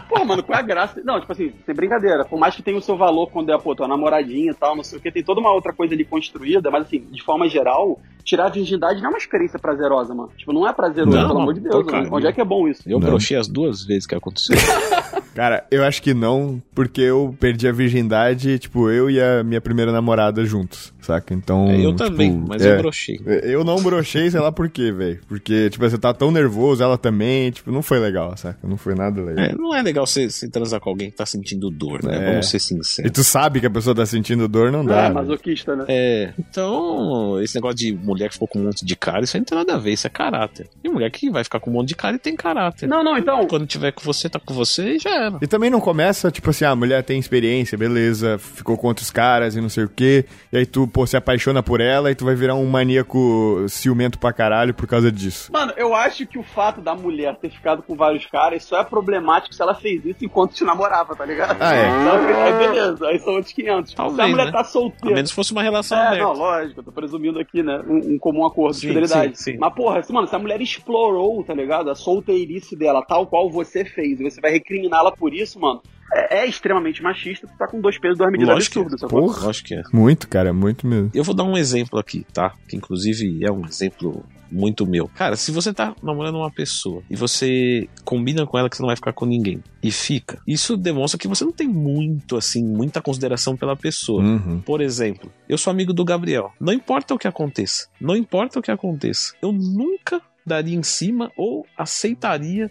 Pô, mano, qual é a graça? Não, tipo assim, sem brincadeira. Por mais que tenha o seu valor quando é, pô, tua namoradinha e tal, não sei o que, tem toda uma outra coisa ali construída, mas assim, de forma geral, tirar a virgindade não é uma experiência prazerosa, mano. Tipo, não é prazeroso, Não, pelo amor de Deus. porcaria. Onde é que é bom isso? Eu brochei as duas vezes que aconteceu. Cara, eu acho que não, porque eu perdi a virgindade, tipo, eu e a minha primeira namorada juntos, saca? Então. É, eu tipo, também, mas é. eu brochei. Eu não brochei, sei lá por quê, velho. Porque, tipo, você tá tão nervoso, ela também, tipo, não foi legal, saca? Não foi nada legal. É, não é legal você, você transar com alguém que tá sentindo dor, né? É. Vamos ser E sinceros. tu sabe que a pessoa tá sentindo dor, não dá. É, velho. masoquista, né? É, então, esse negócio de mulher que ficou com um monte de cara, isso aí não tem nada a ver, isso é caráter. E mulher que vai ficar com um monte de cara e tem caráter. Não, não, então. Quando tiver com você, tá com você e já era. E também não começa, tipo assim, ah, a mulher tem experiência, beleza, ficou com outros caras e não sei o quê, e aí tu, pô, se apaixona por ela e tu vai virar um maníaco ciumento pra caralho por causa disso. Mano, eu acho que o fato da mulher ter ficado com vários caras só é problemático se ela fez isso enquanto te namorava, tá ligado? Ah, é? Então, aí beleza, aí são outros 500. se a Talvez, mulher né? tá A solteira. menos que fosse uma relação É, aberta. não, lógico, eu tô presumindo aqui, né? Um, um comum acordo Sim, de fidelidade. sim, sim. Mas, porra, se, mano, se a mulher explorou, tá ligado? A solteirice dela, tal qual você fez, e você vai recriminá-la por isso, mano, é, é extremamente machista, tu tá com dois pesos, duas medidas Lógico que é. Porra. Lógico que é. Muito, cara, muito mesmo. Eu vou dar um exemplo aqui, tá? Que inclusive é um exemplo muito meu. Cara, se você tá namorando uma pessoa e você combina com ela que você não vai ficar com ninguém e fica, isso demonstra que você não tem muito, assim, muita consideração pela pessoa. Uhum. Por exemplo, eu sou amigo do Gabriel. Não importa o que aconteça, não importa o que aconteça, eu nunca daria em cima ou aceitaria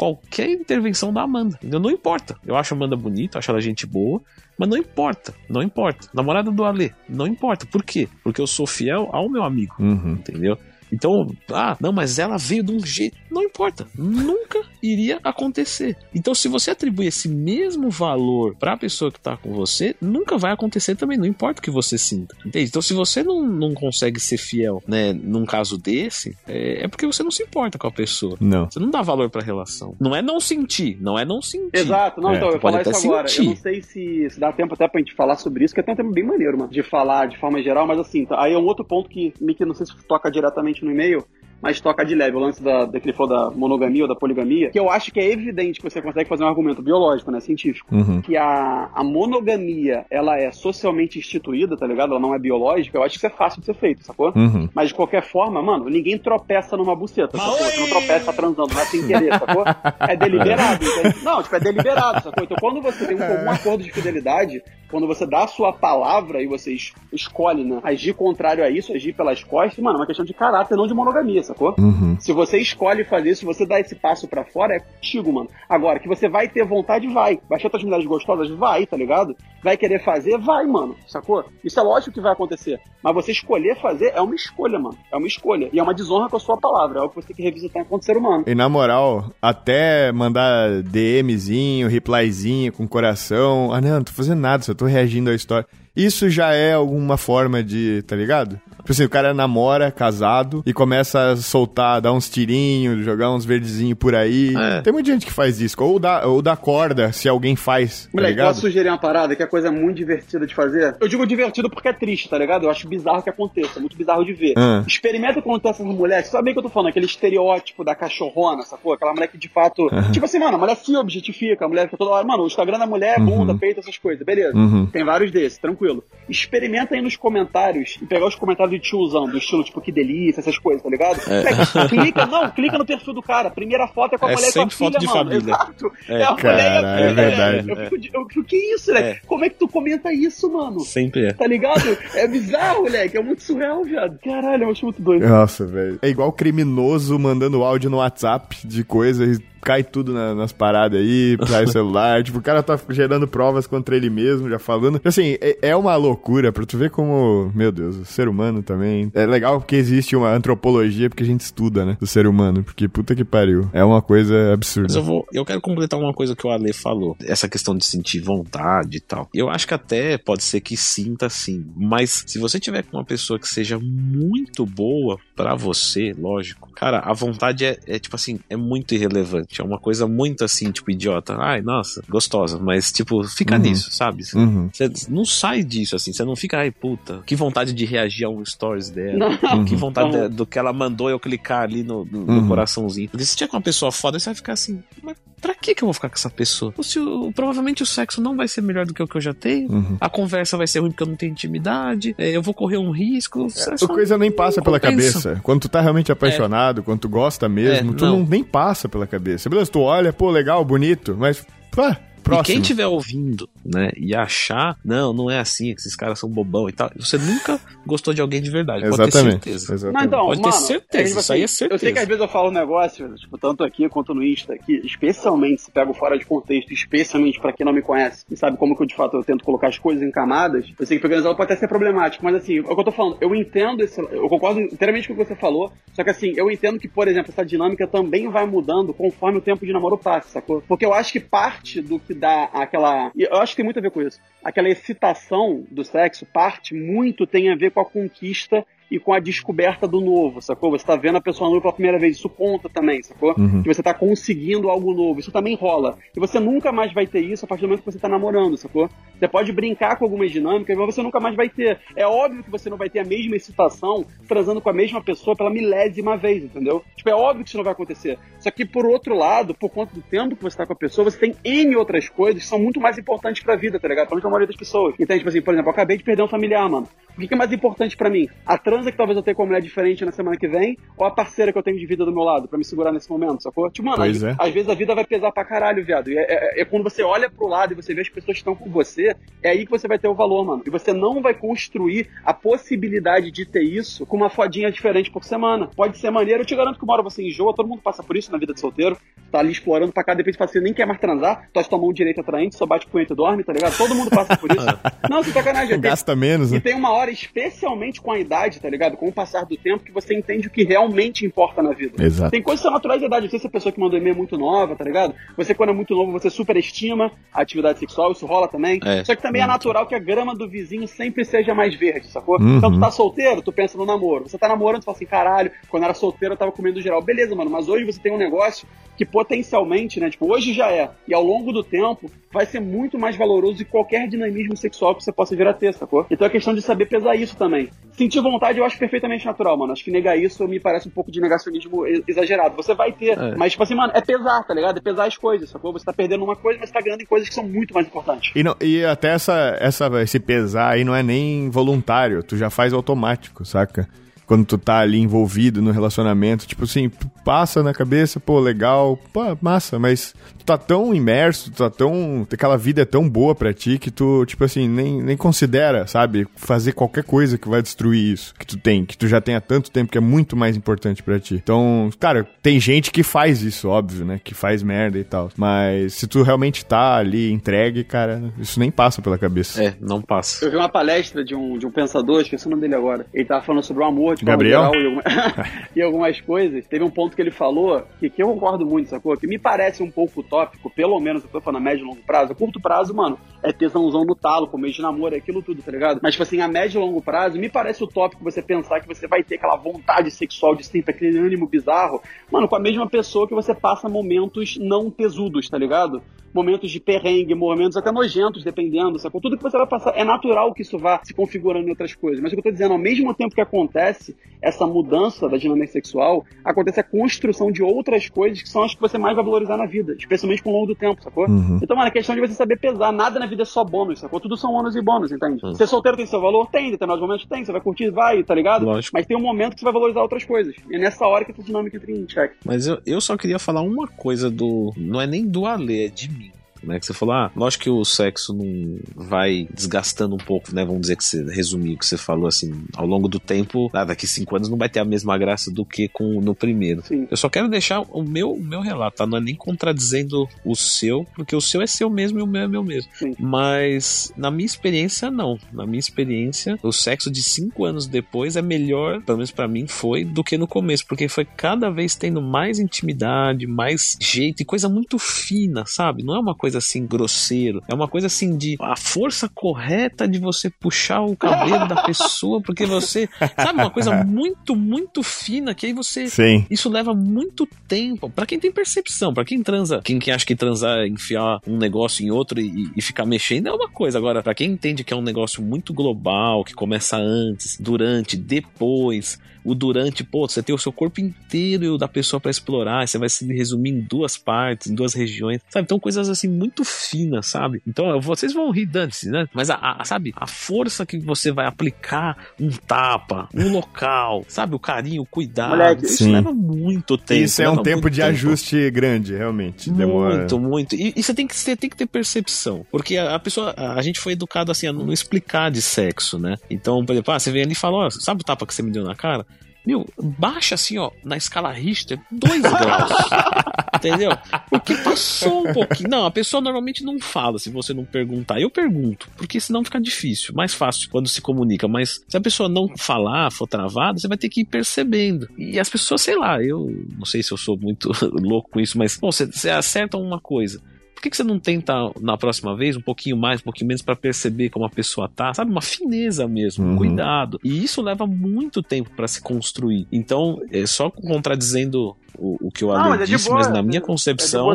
qualquer intervenção da Amanda. Entendeu? Não importa. Eu acho a Amanda bonita, acho ela gente boa, mas não importa, não importa. Namorada do Alê, não importa. Por quê? Porque eu sou fiel ao meu amigo, Uhum. entendeu? Então, ah, não, mas ela veio de um jeito. Não importa. Nunca iria acontecer. Então, se você atribuir esse mesmo valor pra pessoa que tá com você, nunca vai acontecer também. Não importa o que você sinta. Entende? Então, se você não, não consegue ser fiel, né, num caso desse, é, é porque você não se importa com a pessoa. Não. Você não dá valor pra relação. Não é não sentir, não é não sentir. Exato, não, É, então, eu pode falar até isso agora. sentir. Eu não sei se, se dá tempo até pra gente falar sobre isso, que é até um tema bem maneiro, mano, de falar de forma geral, mas assim, tá, aí é um outro ponto que, meio que não sei se toca diretamente no e-mail, mas toca de leve. O lance da, da que ele falou da monogamia ou da poligamia, que eu acho que é evidente que você consegue fazer um argumento biológico, né? Científico. Uhum. Que a, a monogamia, ela é socialmente instituída, tá ligado? Ela não é biológica. Eu acho que isso é fácil de ser feito, sacou? Uhum. Mas de qualquer forma, mano, ninguém tropeça numa buceta, sacou? Você não tropeça transando, não é sem querer, sacou? É deliberado, entende? Não, tipo, é deliberado, sacou? Então quando você tem um comum acordo de fidelidade, quando você dá a sua palavra e você es- escolhe, né, agir contrário a isso, agir pelas costas, mano, é uma questão de caráter, não de monogamia, sacou? Uhum. Se você escolhe fazer isso, se você dá esse passo pra fora, é contigo, mano. Agora, que você vai ter vontade, vai. Vai achar outras mulheres gostosas? Vai, tá ligado? Vai querer fazer? Vai, mano. Sacou? Isso é lógico que vai acontecer. Mas você escolher fazer é uma escolha, mano. É uma escolha. E é uma desonra com a sua palavra. É algo que você tem que revisitar enquanto ser humano. E na moral, até mandar DMzinho, replyzinho com coração. Ah, não, não tô fazendo nada, só tô reagindo à história. Isso já é alguma forma de, tá ligado? Tipo assim, o cara namora, casado, e começa a soltar, dar uns tirinhos, jogar uns verdezinhos por aí. É. Tem muita gente que faz isso. Ou dá, ou dá corda, se alguém faz, tá Moleque, ligado? posso sugerir uma parada que é coisa muito divertida de fazer? Eu digo divertido porque é triste, tá ligado? Eu acho bizarro que aconteça, muito bizarro de ver. Ah. Experimenta quando tem essas mulheres, sabe bem o que eu tô falando? Aquele estereótipo da cachorrona, sacou? Aquela mulher que de fato. Tipo assim, mano, a mulher se objetifica, a mulher fica toda hora. Mano, o Instagram da mulher é bunda, peito, essas coisas, beleza. Uhum. Tem vários desses, tranquilo. Experimenta aí nos comentários e pegar os comentários de tiozão, do estilo tipo que delícia, essas coisas, tá ligado? Moleque, clica, não, clica no perfil do cara. Primeira foto é com a É mulher e com a sempre filha, foto de mano. família. Exato. É. É, a mulher Cara, é filha, verdade. Eu eu que isso, né? É. Como é que tu comenta isso, mano? Sempre é. Tá ligado? É bizarro, moleque. É muito surreal, viado. Caralho, eu acho muito doido. Nossa, velho. É igual criminoso mandando áudio no WhatsApp de coisa e cai tudo na- nas paradas aí, cai o celular. tipo, o cara tá gerando provas contra ele mesmo, já falando. Assim, é, é uma loucura pra tu ver como, meu Deus, o ser humano também. É legal porque existe uma antropologia, porque a gente estuda, né? Do ser humano. Porque puta que pariu. É uma coisa absurda. Mas eu vou. Eu quero completar uma coisa que o Ale falou. Essa questão de sentir vontade e tal. Eu acho que até pode ser que sinta sim. Mas se você tiver com uma pessoa que seja muito boa pra você, lógico. Cara, a vontade é, é, tipo assim, é muito irrelevante. É uma coisa muito assim, tipo, idiota. Ai, nossa, gostosa. Mas, tipo, fica Uhum. nisso, sabe? Uhum. Você não sai disso, assim. Você não fica, ai, puta, que vontade de reagir a um stories dela. Não. Que vontade Uhum. de- do que ela mandou eu clicar ali no, no- no Uhum. coraçãozinho. Porque se tiver com uma pessoa foda, você vai ficar assim, mas pra que que eu vou ficar com essa pessoa? Ou se o- provavelmente o sexo não vai ser melhor do que o que eu já tenho. Uhum. A conversa vai ser ruim porque eu não tenho intimidade. é, eu vou correr um risco. é A só- coisa nem passa pela compensa. cabeça. Quando tu tá realmente apaixonado, quando tu gosta mesmo, É, tu não. não. nem passa pela cabeça. Beleza, tu olha, pô, legal, bonito, mas, pá, próximo. E quem estiver ouvindo, né, e achar, não, não é assim, que esses caras são bobão e tal, você nunca gostou de alguém de verdade. Pode ter Exatamente. certeza. Exatamente. então, Pode ter mano, certeza, tipo isso aí é Eu sei certeza. que às vezes eu falo um negócio, tipo, tanto aqui quanto no Insta, aqui, especialmente se pego fora de contexto, especialmente pra quem não me conhece e sabe como que eu de fato eu tento colocar as coisas em camadas, eu sei que pegando ela pode até ser problemático, mas assim, é o que eu tô falando, eu entendo esse, eu concordo inteiramente com o que você falou, só que assim, eu entendo que, por exemplo, essa dinâmica também vai mudando conforme o tempo de namoro passa, sacou? Porque eu acho que parte do que dá aquela, eu acho que tem muito a ver com isso, aquela excitação do sexo, parte muito tem a ver com a conquista e com a descoberta do novo, sacou? Você tá vendo a pessoa nova pela primeira vez, isso conta também, sacou? Uhum. Que você tá conseguindo algo novo, isso também rola. E você nunca mais vai ter isso a partir do momento que você tá namorando, sacou? Você pode brincar com algumas dinâmicas, mas você nunca mais vai ter. É óbvio que você não vai ter a mesma excitação transando com a mesma pessoa pela milésima vez, entendeu? Tipo, é óbvio que isso não vai acontecer. Só que, por outro lado, por conta do tempo que você tá com a pessoa, você tem N outras coisas que são muito mais importantes pra vida, tá ligado? Pra maioria das pessoas. Então, tipo assim, por exemplo, eu acabei de perder um familiar, mano. O que é mais importante pra mim? A que talvez eu tenha com uma mulher diferente na semana que vem, ou a parceira que eu tenho de vida do meu lado, pra me segurar nesse momento, sacou? Tipo, mano, às, é. às vezes a vida vai pesar pra caralho, viado. E é, é- é quando você olha pro lado e você vê as pessoas que estão com você, é aí que você vai ter o valor, mano. E você não vai construir a possibilidade de ter isso com uma fodinha diferente por semana. Pode ser maneiro, eu te garanto que uma hora você enjoa, todo mundo passa por isso na vida de solteiro, tá ali explorando pra cá, de repente fala assim, nem quer mais transar, tu tua mão direita atraente, só bate punheta e dorme, tá ligado? Todo mundo passa por isso. não, sem sacanagem. Tem- Gasta menos, e né? tem uma hora, especialmente com a idade, tá ligado? Com o passar do tempo, que você entende o que realmente importa na vida. Exato. Tem coisas que são naturais da idade. Não sei se a pessoa que mandou e-mail é muito nova, tá ligado? Você, quando é muito novo, você superestima a atividade sexual, isso rola também. É, Só que também é muito. natural que a grama do vizinho sempre seja mais verde, sacou? Uhum. Então tu tá solteiro, tu pensa no namoro. Você tá namorando, tu fala assim, caralho, quando eu era solteiro eu tava comendo geral. Beleza, mano, mas hoje você tem um negócio que potencialmente, né, tipo, hoje já é, e ao longo do tempo vai ser muito mais valoroso de qualquer dinamismo sexual que você possa vir a ter, sacou? Então é questão de saber pesar isso também. Sentir vontade eu acho perfeitamente natural, mano. Acho que negar isso me parece um pouco de negacionismo exagerado. Você vai ter, é. mas, tipo assim, mano, é pesar, tá ligado? É pesar as coisas, sacou? Você tá perdendo uma coisa, mas você tá ganhando em coisas que são muito mais importantes. E, não, e até essa, essa, esse pesar aí não é nem voluntário, tu já faz automático, saca? Quando tu tá ali envolvido no relacionamento, tipo assim, passa na cabeça, pô, legal, pô, massa, mas tu tá tão imerso, tu tá tão. aquela vida é tão boa pra ti que tu, tipo assim, nem, nem considera, sabe, fazer qualquer coisa que vai destruir isso que tu tem, que tu já tem há tanto tempo que é muito mais importante para ti. Então, cara, tem gente que faz isso, óbvio, né, que faz merda e tal, mas se tu realmente tá ali entregue, cara, isso nem passa pela cabeça. É, não passa. Eu vi uma palestra de um, de um pensador, esqueci o nome dele agora, ele tava falando sobre o amor, de Gabriel? E, alguma... e, algumas coisas. Teve um ponto que ele falou que, que eu concordo muito, sacou? Que me parece um pouco utópico, pelo menos eu tô falando a médio e longo prazo. A curto prazo, mano, é tesãozão no talo, começo de namoro, é aquilo tudo, tá ligado? Mas, tipo assim, a médio e longo prazo, me parece utópico você pensar que você vai ter aquela vontade sexual de sempre, aquele ânimo bizarro, mano, com a mesma pessoa que você passa momentos não tesudos, tá ligado? Momentos de perrengue, momentos até nojentos, dependendo, sacou? Tudo que você vai passar, é natural que isso vá se configurando em outras coisas. Mas o que eu tô dizendo, ao mesmo tempo que acontece essa mudança da dinâmica sexual, acontece a construção de outras coisas que são as que você mais vai valorizar na vida, especialmente com o longo do tempo, sacou? Uhum. Então, mano, é questão de você saber pesar. Nada na vida é só bônus, sacou? Tudo são ônus e bônus, entende? Uhum. Ser solteiro tem seu valor? Tem, em determinados momentos tem. Você vai curtir, vai, tá ligado? Lógico. Mas tem um momento que você vai valorizar outras coisas. E é nessa hora que essa dinâmica entra em check. Mas eu, eu só queria falar uma coisa do. Não é nem do Alê, é de né? Que você falou, ah, lógico que o sexo não vai desgastando um pouco, né? Vamos dizer que você resumir o que você falou assim, ao longo do tempo, ah, daqui cinco anos não vai ter a mesma graça do que com no primeiro. Sim. Eu só quero deixar o meu, o meu relato, tá? Não é nem contradizendo o seu, porque o seu é seu mesmo e o meu é meu mesmo. Sim. Mas na minha experiência, não. Na minha experiência, o sexo de cinco anos depois é melhor, pelo menos para mim foi, do que no começo, porque foi cada vez tendo mais intimidade, mais jeito e coisa muito fina, sabe? Não é uma coisa coisa assim grosseiro. É uma coisa assim de a força correta de você puxar o cabelo da pessoa, porque você. Sabe, uma coisa muito, muito fina que aí você. Sim. Isso leva muito tempo. para quem tem percepção, para quem transa, quem, quem acha que transar é enfiar um negócio em outro e, e ficar mexendo é uma coisa. Agora, para quem entende que é um negócio muito global, que começa antes, durante, depois o durante, pô, você tem o seu corpo inteiro e o da pessoa para explorar, você vai se resumir em duas partes, em duas regiões, sabe? Então coisas assim muito finas, sabe? Então vocês vão rir dantes, né? Mas a, a, sabe, a força que você vai aplicar um tapa, um local, sabe? O carinho, o cuidado, Moleque, isso sim. leva muito tempo. Isso é um tempo de tempo. ajuste grande, realmente. Demora. Muito, muito. E, e, você tem que você tem que ter percepção, porque a, a pessoa, a, a, gente foi educado assim a não explicar de sexo, né? Então, por exemplo, ah, você vem ali e fala, ó, sabe o tapa que você me deu na cara? Meu, baixa assim, ó, na escala Richter, 2 graus. entendeu? Porque passou um pouquinho. Não, a pessoa normalmente não fala se você não perguntar. Eu pergunto, porque senão fica difícil. Mais fácil quando se comunica. Mas se a pessoa não falar, for travada, você vai ter que ir percebendo. E as pessoas, sei lá, eu não sei se eu sou muito louco com isso, mas, bom, você, você acerta uma coisa. Por que, que você não tenta na próxima vez um pouquinho mais, um pouquinho menos para perceber como a pessoa tá? Sabe, uma fineza mesmo, um uhum. cuidado. E isso leva muito tempo para se construir. Então, é só contradizendo o, o que o Ale é disse, boa, mas na minha concepção.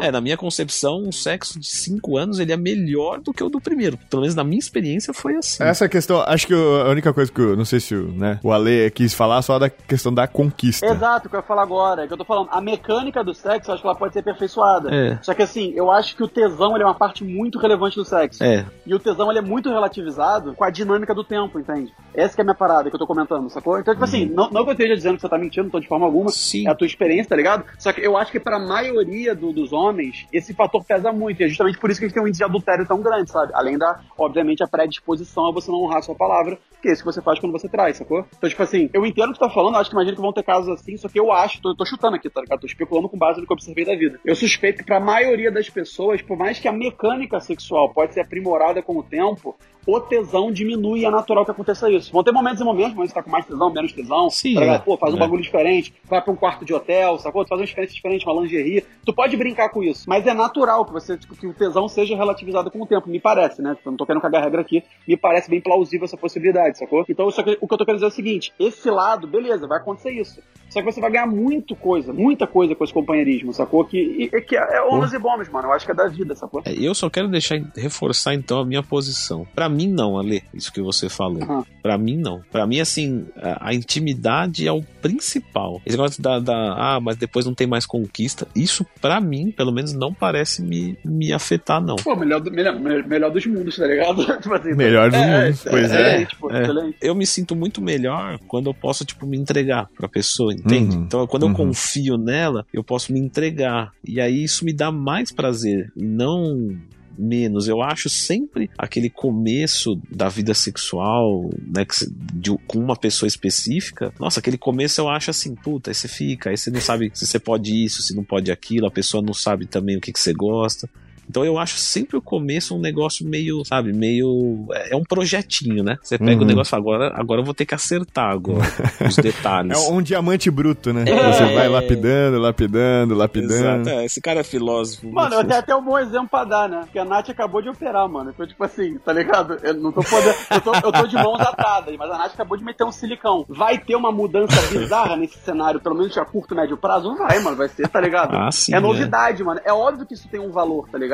É, é, na minha concepção, um sexo de 5 anos ele é melhor do que o do primeiro. Pelo menos na minha experiência foi assim. Essa questão, acho que a única coisa que eu não sei se né, o Ale quis falar só da questão da conquista. Exato, o que eu ia falar agora, é que eu tô falando, a mecânica do sexo, eu acho que ela pode ser aperfeiçoada. É. Só que assim, eu acho que o tesão ele é uma parte muito relevante do sexo. É. E o tesão ele é muito relativizado com a dinâmica do tempo, entende? Essa é a minha parada que eu tô comentando, sacou? Então, tipo assim, uhum. assim, não, não que eu esteja dizendo que você tá mentindo, não tô de forma alguma. Sim. É a tua experiência, tá ligado? Só que eu acho que pra maioria do, dos homens, esse fator pesa muito. E é justamente por isso que a gente tem um índice de adultério tão grande, sabe? Além da, obviamente, a predisposição a você não honrar a sua palavra, que é isso que você faz quando você traz, sacou? Então, tipo assim, eu entendo o que você tá falando, acho que imagino que vão ter casos assim, só que eu acho, tô, tô chutando aqui, tá ligado? Tô especulando com base no que eu observei da vida. Eu suspeito que pra maioria das pessoas, por mais que a mecânica sexual pode ser aprimorada com o tempo, o tesão diminui e é natural que aconteça isso. Vão ter momentos e momentos, mas você tá com mais tesão, menos tesão. Sim. Tá é. Pô, faz um é. bagulho diferente, vai pra um quarto de hotel, sacou? Tu faz uma experiência diferente, uma lingerie. Tu pode brincar com isso, mas é natural que você, tipo, que o tesão seja relativizado com o tempo, me parece, né? Eu não tô querendo cagar regra aqui, me parece bem plausível essa possibilidade, sacou? Então, que, o que eu tô querendo dizer é o seguinte: esse lado, beleza, vai acontecer isso. Só que você vai ganhar muito coisa, muita coisa com esse companheirismo, sacou? Que, que é, é ônus e bônus, mano. Eu acho que é da vida, sacou? É, eu só quero deixar, reforçar então a minha posição. Para mim não, Ale, isso que você falou. Aham. Pra mim não. Pra mim, assim, a, a intimidade é o principal. Esse negócio da, da, ah, mas depois não tem mais conquista. Isso, pra mim, pelo menos, não parece me, me afetar, não. Pô, melhor, do- melhor, melhor dos mundos, tá ligado? Tipo assim, Melhor dos mundos, pois é. pô, É. excelente. Eu me sinto muito melhor quando eu posso, tipo, me entregar pra pessoa, entende? Uhum. Então, quando eu Uhum. confio nela, eu posso me entregar. E aí isso me dá mais prazer, e não menos. Eu acho sempre aquele começo da vida sexual, né, de- com uma pessoa específica. Nossa, aquele começo eu acho assim, puta, aí você fica, aí você não sabe se você pode isso, se não pode aquilo, a pessoa não sabe também o que, que você gosta. Então eu acho sempre o começo um negócio meio, sabe, meio. É é um projetinho, né? Você pega Uhum. o negócio agora, agora eu vou ter que acertar agora os detalhes. É um diamante bruto, né? É. Você vai lapidando, lapidando, lapidando. Exato, é, esse cara é filósofo. Mano, eu tenho até um bom exemplo pra dar, né? Porque a Nath acabou de operar, mano. Então, tipo assim, tá ligado? Eu não tô podendo. Eu tô, eu tô de mãos atadas, mas a Nath acabou de meter um silicão. Vai ter uma mudança bizarra nesse cenário, pelo menos a curto, médio prazo? Vai, mano, vai ser, tá ligado? Ah, sim, é é. novidade, mano. É óbvio que isso tem um valor, tá ligado?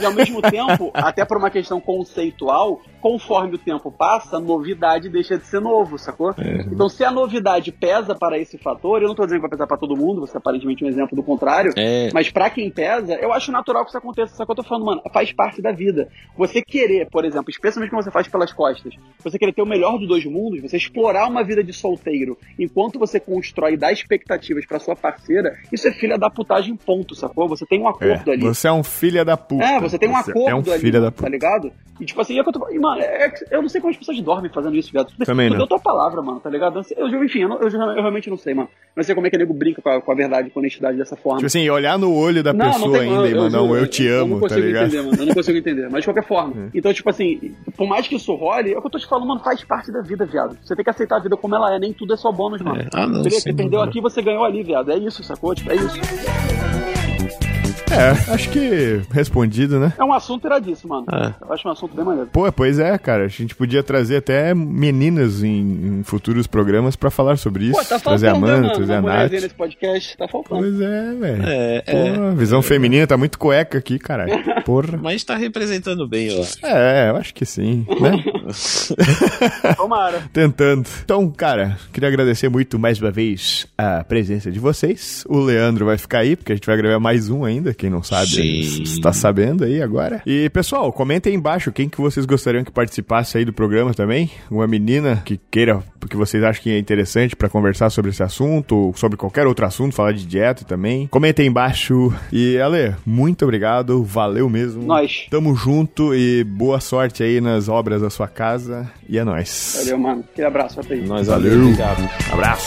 E ao mesmo tempo, até por uma questão conceitual, conforme o tempo passa, a novidade deixa de ser novo, sacou? Então, se a novidade pesa para esse fator, eu não tô dizendo que vai pesar pra todo mundo, você é aparentemente um exemplo do contrário, É, mas pra quem pesa, eu acho natural que isso aconteça. Só que eu tô falando, mano, faz parte da vida. Você querer, por exemplo, especialmente quando você faz pelas costas, você querer ter o melhor dos dois mundos, você explorar uma vida de solteiro, enquanto você constrói e dá expectativas pra sua parceira, isso é filha da putagem, ponto, sacou? Você tem um acordo É, ali. você é um filho da puta. É, você tem um acordo É um ali, filho da tá puta. ligado? E tipo assim, é que eu tô e, mano, é que eu não sei como as pessoas dormem fazendo isso, viado. Tu, Também tu não. deu tua palavra, mano, tá ligado? Eu, enfim, eu, não- eu, eu realmente não sei, mano. Não sei como é que o nego brinca com a, com a verdade, com a honestidade dessa forma. Tipo assim, olhar no olho da pessoa ainda e mandar um eu te eu amo, não tá consigo ligado? entender, mano. Eu não consigo entender. Mas de qualquer forma. É. Então, tipo assim, por mais que isso role, é o que eu tô te falando, mano, faz parte da vida, viado. Você tem que aceitar a vida como ela é, nem tudo é só bônus, mano. É. Ah, não, Você, você perdeu aqui, você ganhou ali, viado. É isso, sacou? Tipo, é isso. É, acho que respondido, né? É um assunto iradíssimo, mano. É. Eu acho um assunto bem maneiro. Pô, pois é, cara. A gente podia trazer até meninas em, em futuros programas pra falar sobre isso. Pô, tá trazer a faltando, né, Amanda, mano? trazer a Nath. nesse podcast, tá faltando. Pois é, velho. É, Pô, é. a visão feminina tá muito cueca aqui, caralho. Porra. Mas tá representando bem, ó. É, eu acho que sim, né? Tomara. Tentando. Então, cara, queria agradecer muito mais uma vez a presença de vocês. O Leandro vai ficar aí, porque a gente vai gravar mais um ainda. Quem não sabe, está sabendo aí agora. E, pessoal, comentem aí embaixo quem que vocês gostariam que participasse aí do programa também. Uma menina que queira, porque vocês acham que é interessante pra conversar sobre esse assunto, ou sobre qualquer outro assunto, falar de dieta também. Comentem aí embaixo. E, Ale, muito obrigado. Valeu mesmo. Nós. Tamo junto e boa sorte aí nas obras da sua casa. E é nóis. Valeu, mano. Aquele abraço, até aí. Nós Valeu. Obrigado. Abraço.